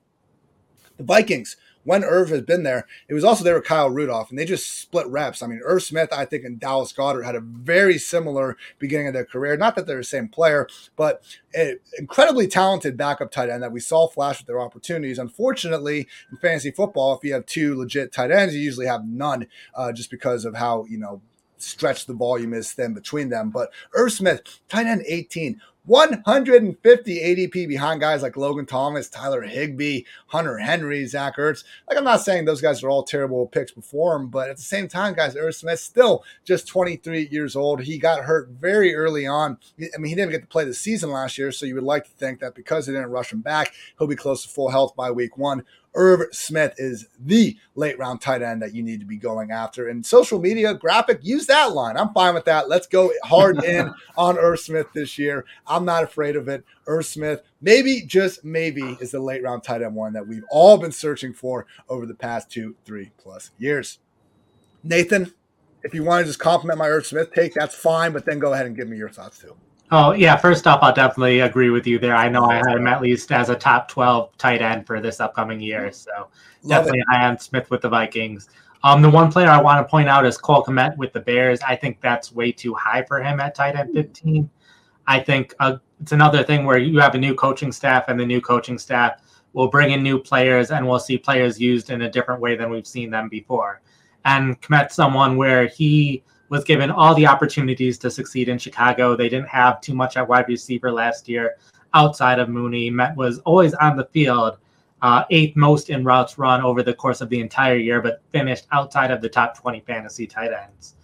the Vikings when Irv has been there, it was also there with Kyle Rudolph, and they just split reps. I mean, Irv Smith, I think, and Dallas Goedert had a very similar beginning of their career. Not that they're the same player, but an incredibly talented backup tight end that we saw flash with their opportunities. Unfortunately, in fantasy football, if you have two legit tight ends, you usually have none, uh, just because of how you know stretched the volume is thin between them. But Irv Smith, tight end 18, 150 ADP behind guys like Logan Thomas, Tyler Higbee, Hunter Henry, Zach Ertz. Like, I'm not saying those guys are all terrible picks before him, but at the same time, guys, Irv Smith still just 23 years old. He got hurt very early on. I mean, he didn't get to play the season last year, so you would like to think that because they didn't rush him back, he'll be close to full health by week one. Irv Smith is the late round tight end that you need to be going after. And social media graphic, use that line. I'm fine with that. Let's go hard (laughs) in on Irv Smith this year. I'm not afraid of it. Irv Smith, maybe, just maybe, is the late round tight end one that we've all been searching for over the past two, three plus years. Nathan, if you want to just compliment my Irv Smith take, that's fine, but then go ahead and give me your thoughts too. Oh yeah, first off, I'll definitely agree with you there. I know I had him at least as a top twelve tight end for this upcoming year, so Love definitely it. I am Smith with the Vikings. Um, the one player I want to point out is Cole Kmet with the Bears. I think that's way too high for him at tight end fifteen. I think uh, it's another thing where you have a new coaching staff, and the new coaching staff will bring in new players, and we'll see players used in a different way than we've seen them before. And Kmet's someone where he was given all the opportunities to succeed in Chicago. They didn't have too much at wide receiver last year outside of Mooney. Kmet was always on the field, uh, eighth most in routes run over the course of the entire year, but finished outside of the top 20 fantasy tight ends.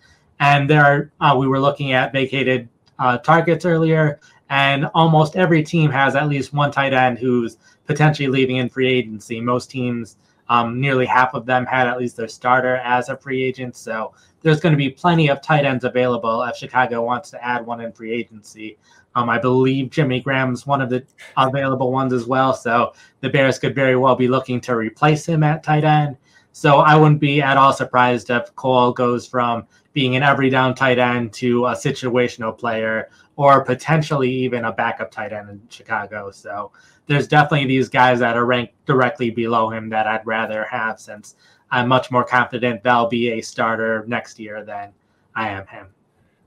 And there, uh, we were looking at vacated uh, targets earlier, and almost every team has at least one tight end who's potentially leaving in free agency. Most teams, um, nearly half of them had at least their starter as a free agent. So there's going to be plenty of tight ends available if Chicago wants to add one in free agency. Um, I believe Jimmy Graham's one of the available ones as well. So the Bears could very well be looking to replace him at tight end. So I wouldn't be at all surprised if Cole goes from being an every down tight end to a situational player or potentially even a backup tight end in Chicago. So there's definitely these guys that are ranked directly below him that I'd rather have since I'm much more confident they'll be a starter next year than I am him.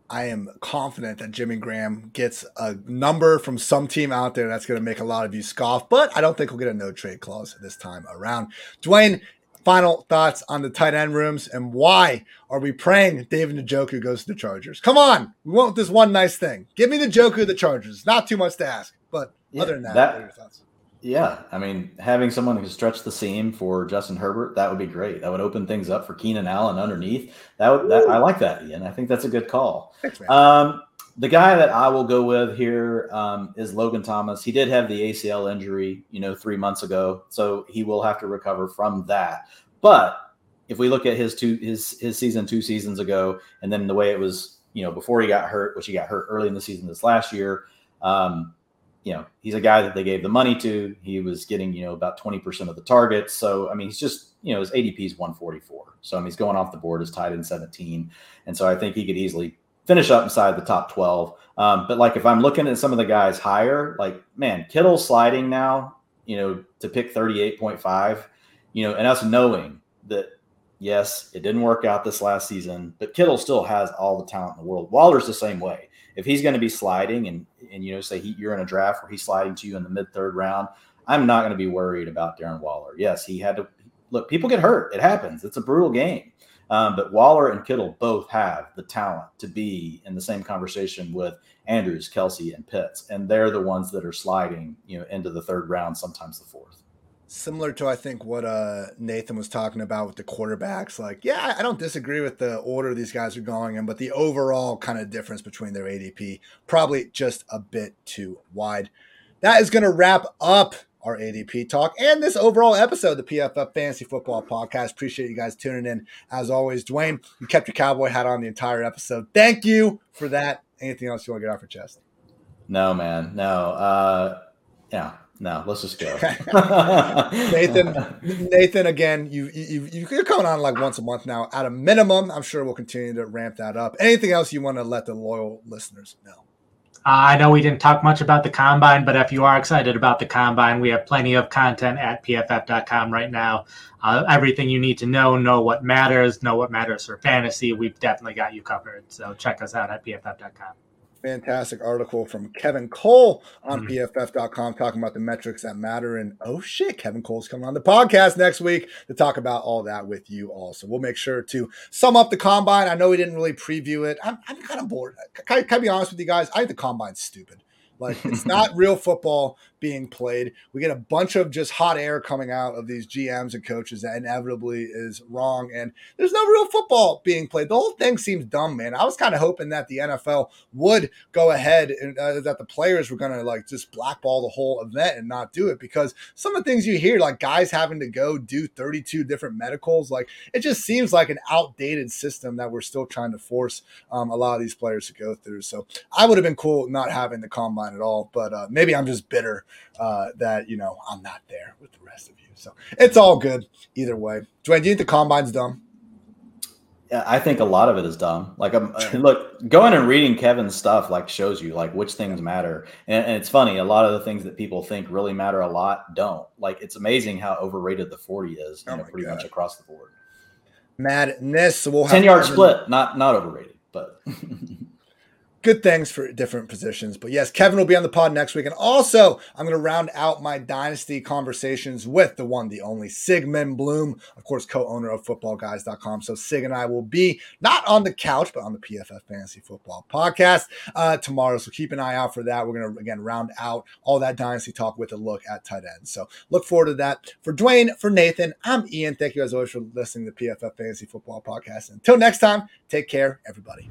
I am confident that Jimmy Graham gets a number from some team out there that's going to make a lot of you scoff, but I don't think we'll get a no trade clause this time around. Dwain, final thoughts on the tight end rooms and why are we praying David Njoku goes to the Chargers? Come on, we want this one nice thing. Give me the Njoku the Chargers. Not too much to ask, but yeah, other than that, that, what are your thoughts? Yeah, I mean, having someone who can stretch the seam for Justin Herbert, that would be great. That would open things up for Keenan Allen underneath. That would, that, I like that, Ian. I think that's a good call. Thanks, um, the guy that I will go with here um, is Logan Thomas. He did have the ACL injury, you know, three months ago, so he will have to recover from that. But if we look at his two his his season two seasons ago, and then the way it was, you know, before he got hurt, which he got hurt early in the season this last year. Um, you know, he's a guy that they gave the money to. He was getting, you know, about 20% of the targets. So, I mean, he's just, you know, his ADP is 144. So, I mean, he's going off the board as tight end 17. And so I think he could easily finish up inside the top 12. Um, but like if I'm looking at some of the guys higher, like, man, Kittle sliding now, you know, to pick 38.5, you know, and us knowing that Yes, it didn't work out this last season, but Kittle still has all the talent in the world. Waller's the same way. If he's going to be sliding and and you know say he, you're in a draft where he's sliding to you in the mid third round, I'm not going to be worried about Darren Waller. Yes, he had to look. People get hurt. It happens. It's a brutal game. Um, but Waller and Kittle both have the talent to be in the same conversation with Andrews, Kelce, and Pitts, and they're the ones that are sliding, you know, into the third round, sometimes the fourth similar to I think what uh, Nathan was talking about with the quarterbacks. Like, yeah, I don't disagree with the order these guys are going in, but the overall kind of difference between their ADP probably just a bit too wide. That is going to wrap up our ADP talk and this overall episode the PFF Fantasy Football Podcast. Appreciate you guys tuning in. As always, Dwain, you kept your cowboy hat on the entire episode. Thank you for that. Anything else you want to get off your chest? No, man. No. Uh, yeah no, let's just go. (laughs) (laughs) Nathan, Nathan, again, you, you you're coming on like once a month now. At a minimum, I'm sure we'll continue to ramp that up. Anything else you want to let the loyal listeners know? I know we didn't talk much about the combine, but if you are excited about the combine, we have plenty of content at pff.com right now. Uh, everything you need to know, know what matters, know what matters for fantasy. We've definitely got you covered. So check us out at pff.com fantastic article from Kevin Cole on mm-hmm. PFF.com talking about the metrics that matter. And oh shit, Kevin Cole's coming on the podcast next week to talk about all that with you all. So we'll make sure to sum up the combine. I know we didn't really preview it. I'm, I'm kind of bored. Can I, can I be honest with you guys? I think the combine's stupid. Like it's (laughs) not real football being played. We get a bunch of just hot air coming out of these GMs and coaches that inevitably is wrong. And there's no real football being played. The whole thing seems dumb, man. I was kind of hoping that the NFL would go ahead and uh, that the players were going to like just blackball the whole event and not do it because some of the things you hear, like guys having to go do 32 different medicals, like it just seems like an outdated system that we're still trying to force um, a lot of these players to go through. So I would have been cool not having the combine at all, but uh, maybe I'm just bitter uh, that you know I'm not there with the rest of you. So it's all good either way. Dwain, do you think the combine's dumb? Yeah, I think a lot of it is dumb. Like, I'm, (laughs) look, going and reading Kevin's stuff like shows you like which things matter, and, and, it's funny. A lot of the things that people think really matter a lot don't. Like, it's amazing how overrated the forty is, you oh know, pretty God. much across the board. Madness. We'll ten yard split, not not overrated, but (laughs) good things for different positions. But yes, Kevin will be on the pod next week. And also, I'm going to round out my dynasty conversations with the one, the only Sigmund Bloom, of course, co owner of footballguys.com. So Sig and I will be not on the couch, but on the PFF Fantasy Football podcast uh, tomorrow. So keep an eye out for that. We're going to, again, round out all that dynasty talk with a look at tight ends. So look forward to that. For Dwain, for Nathan, I'm Ian. Thank you as always for listening to the PFF Fantasy Football podcast. Until next time, take care, everybody.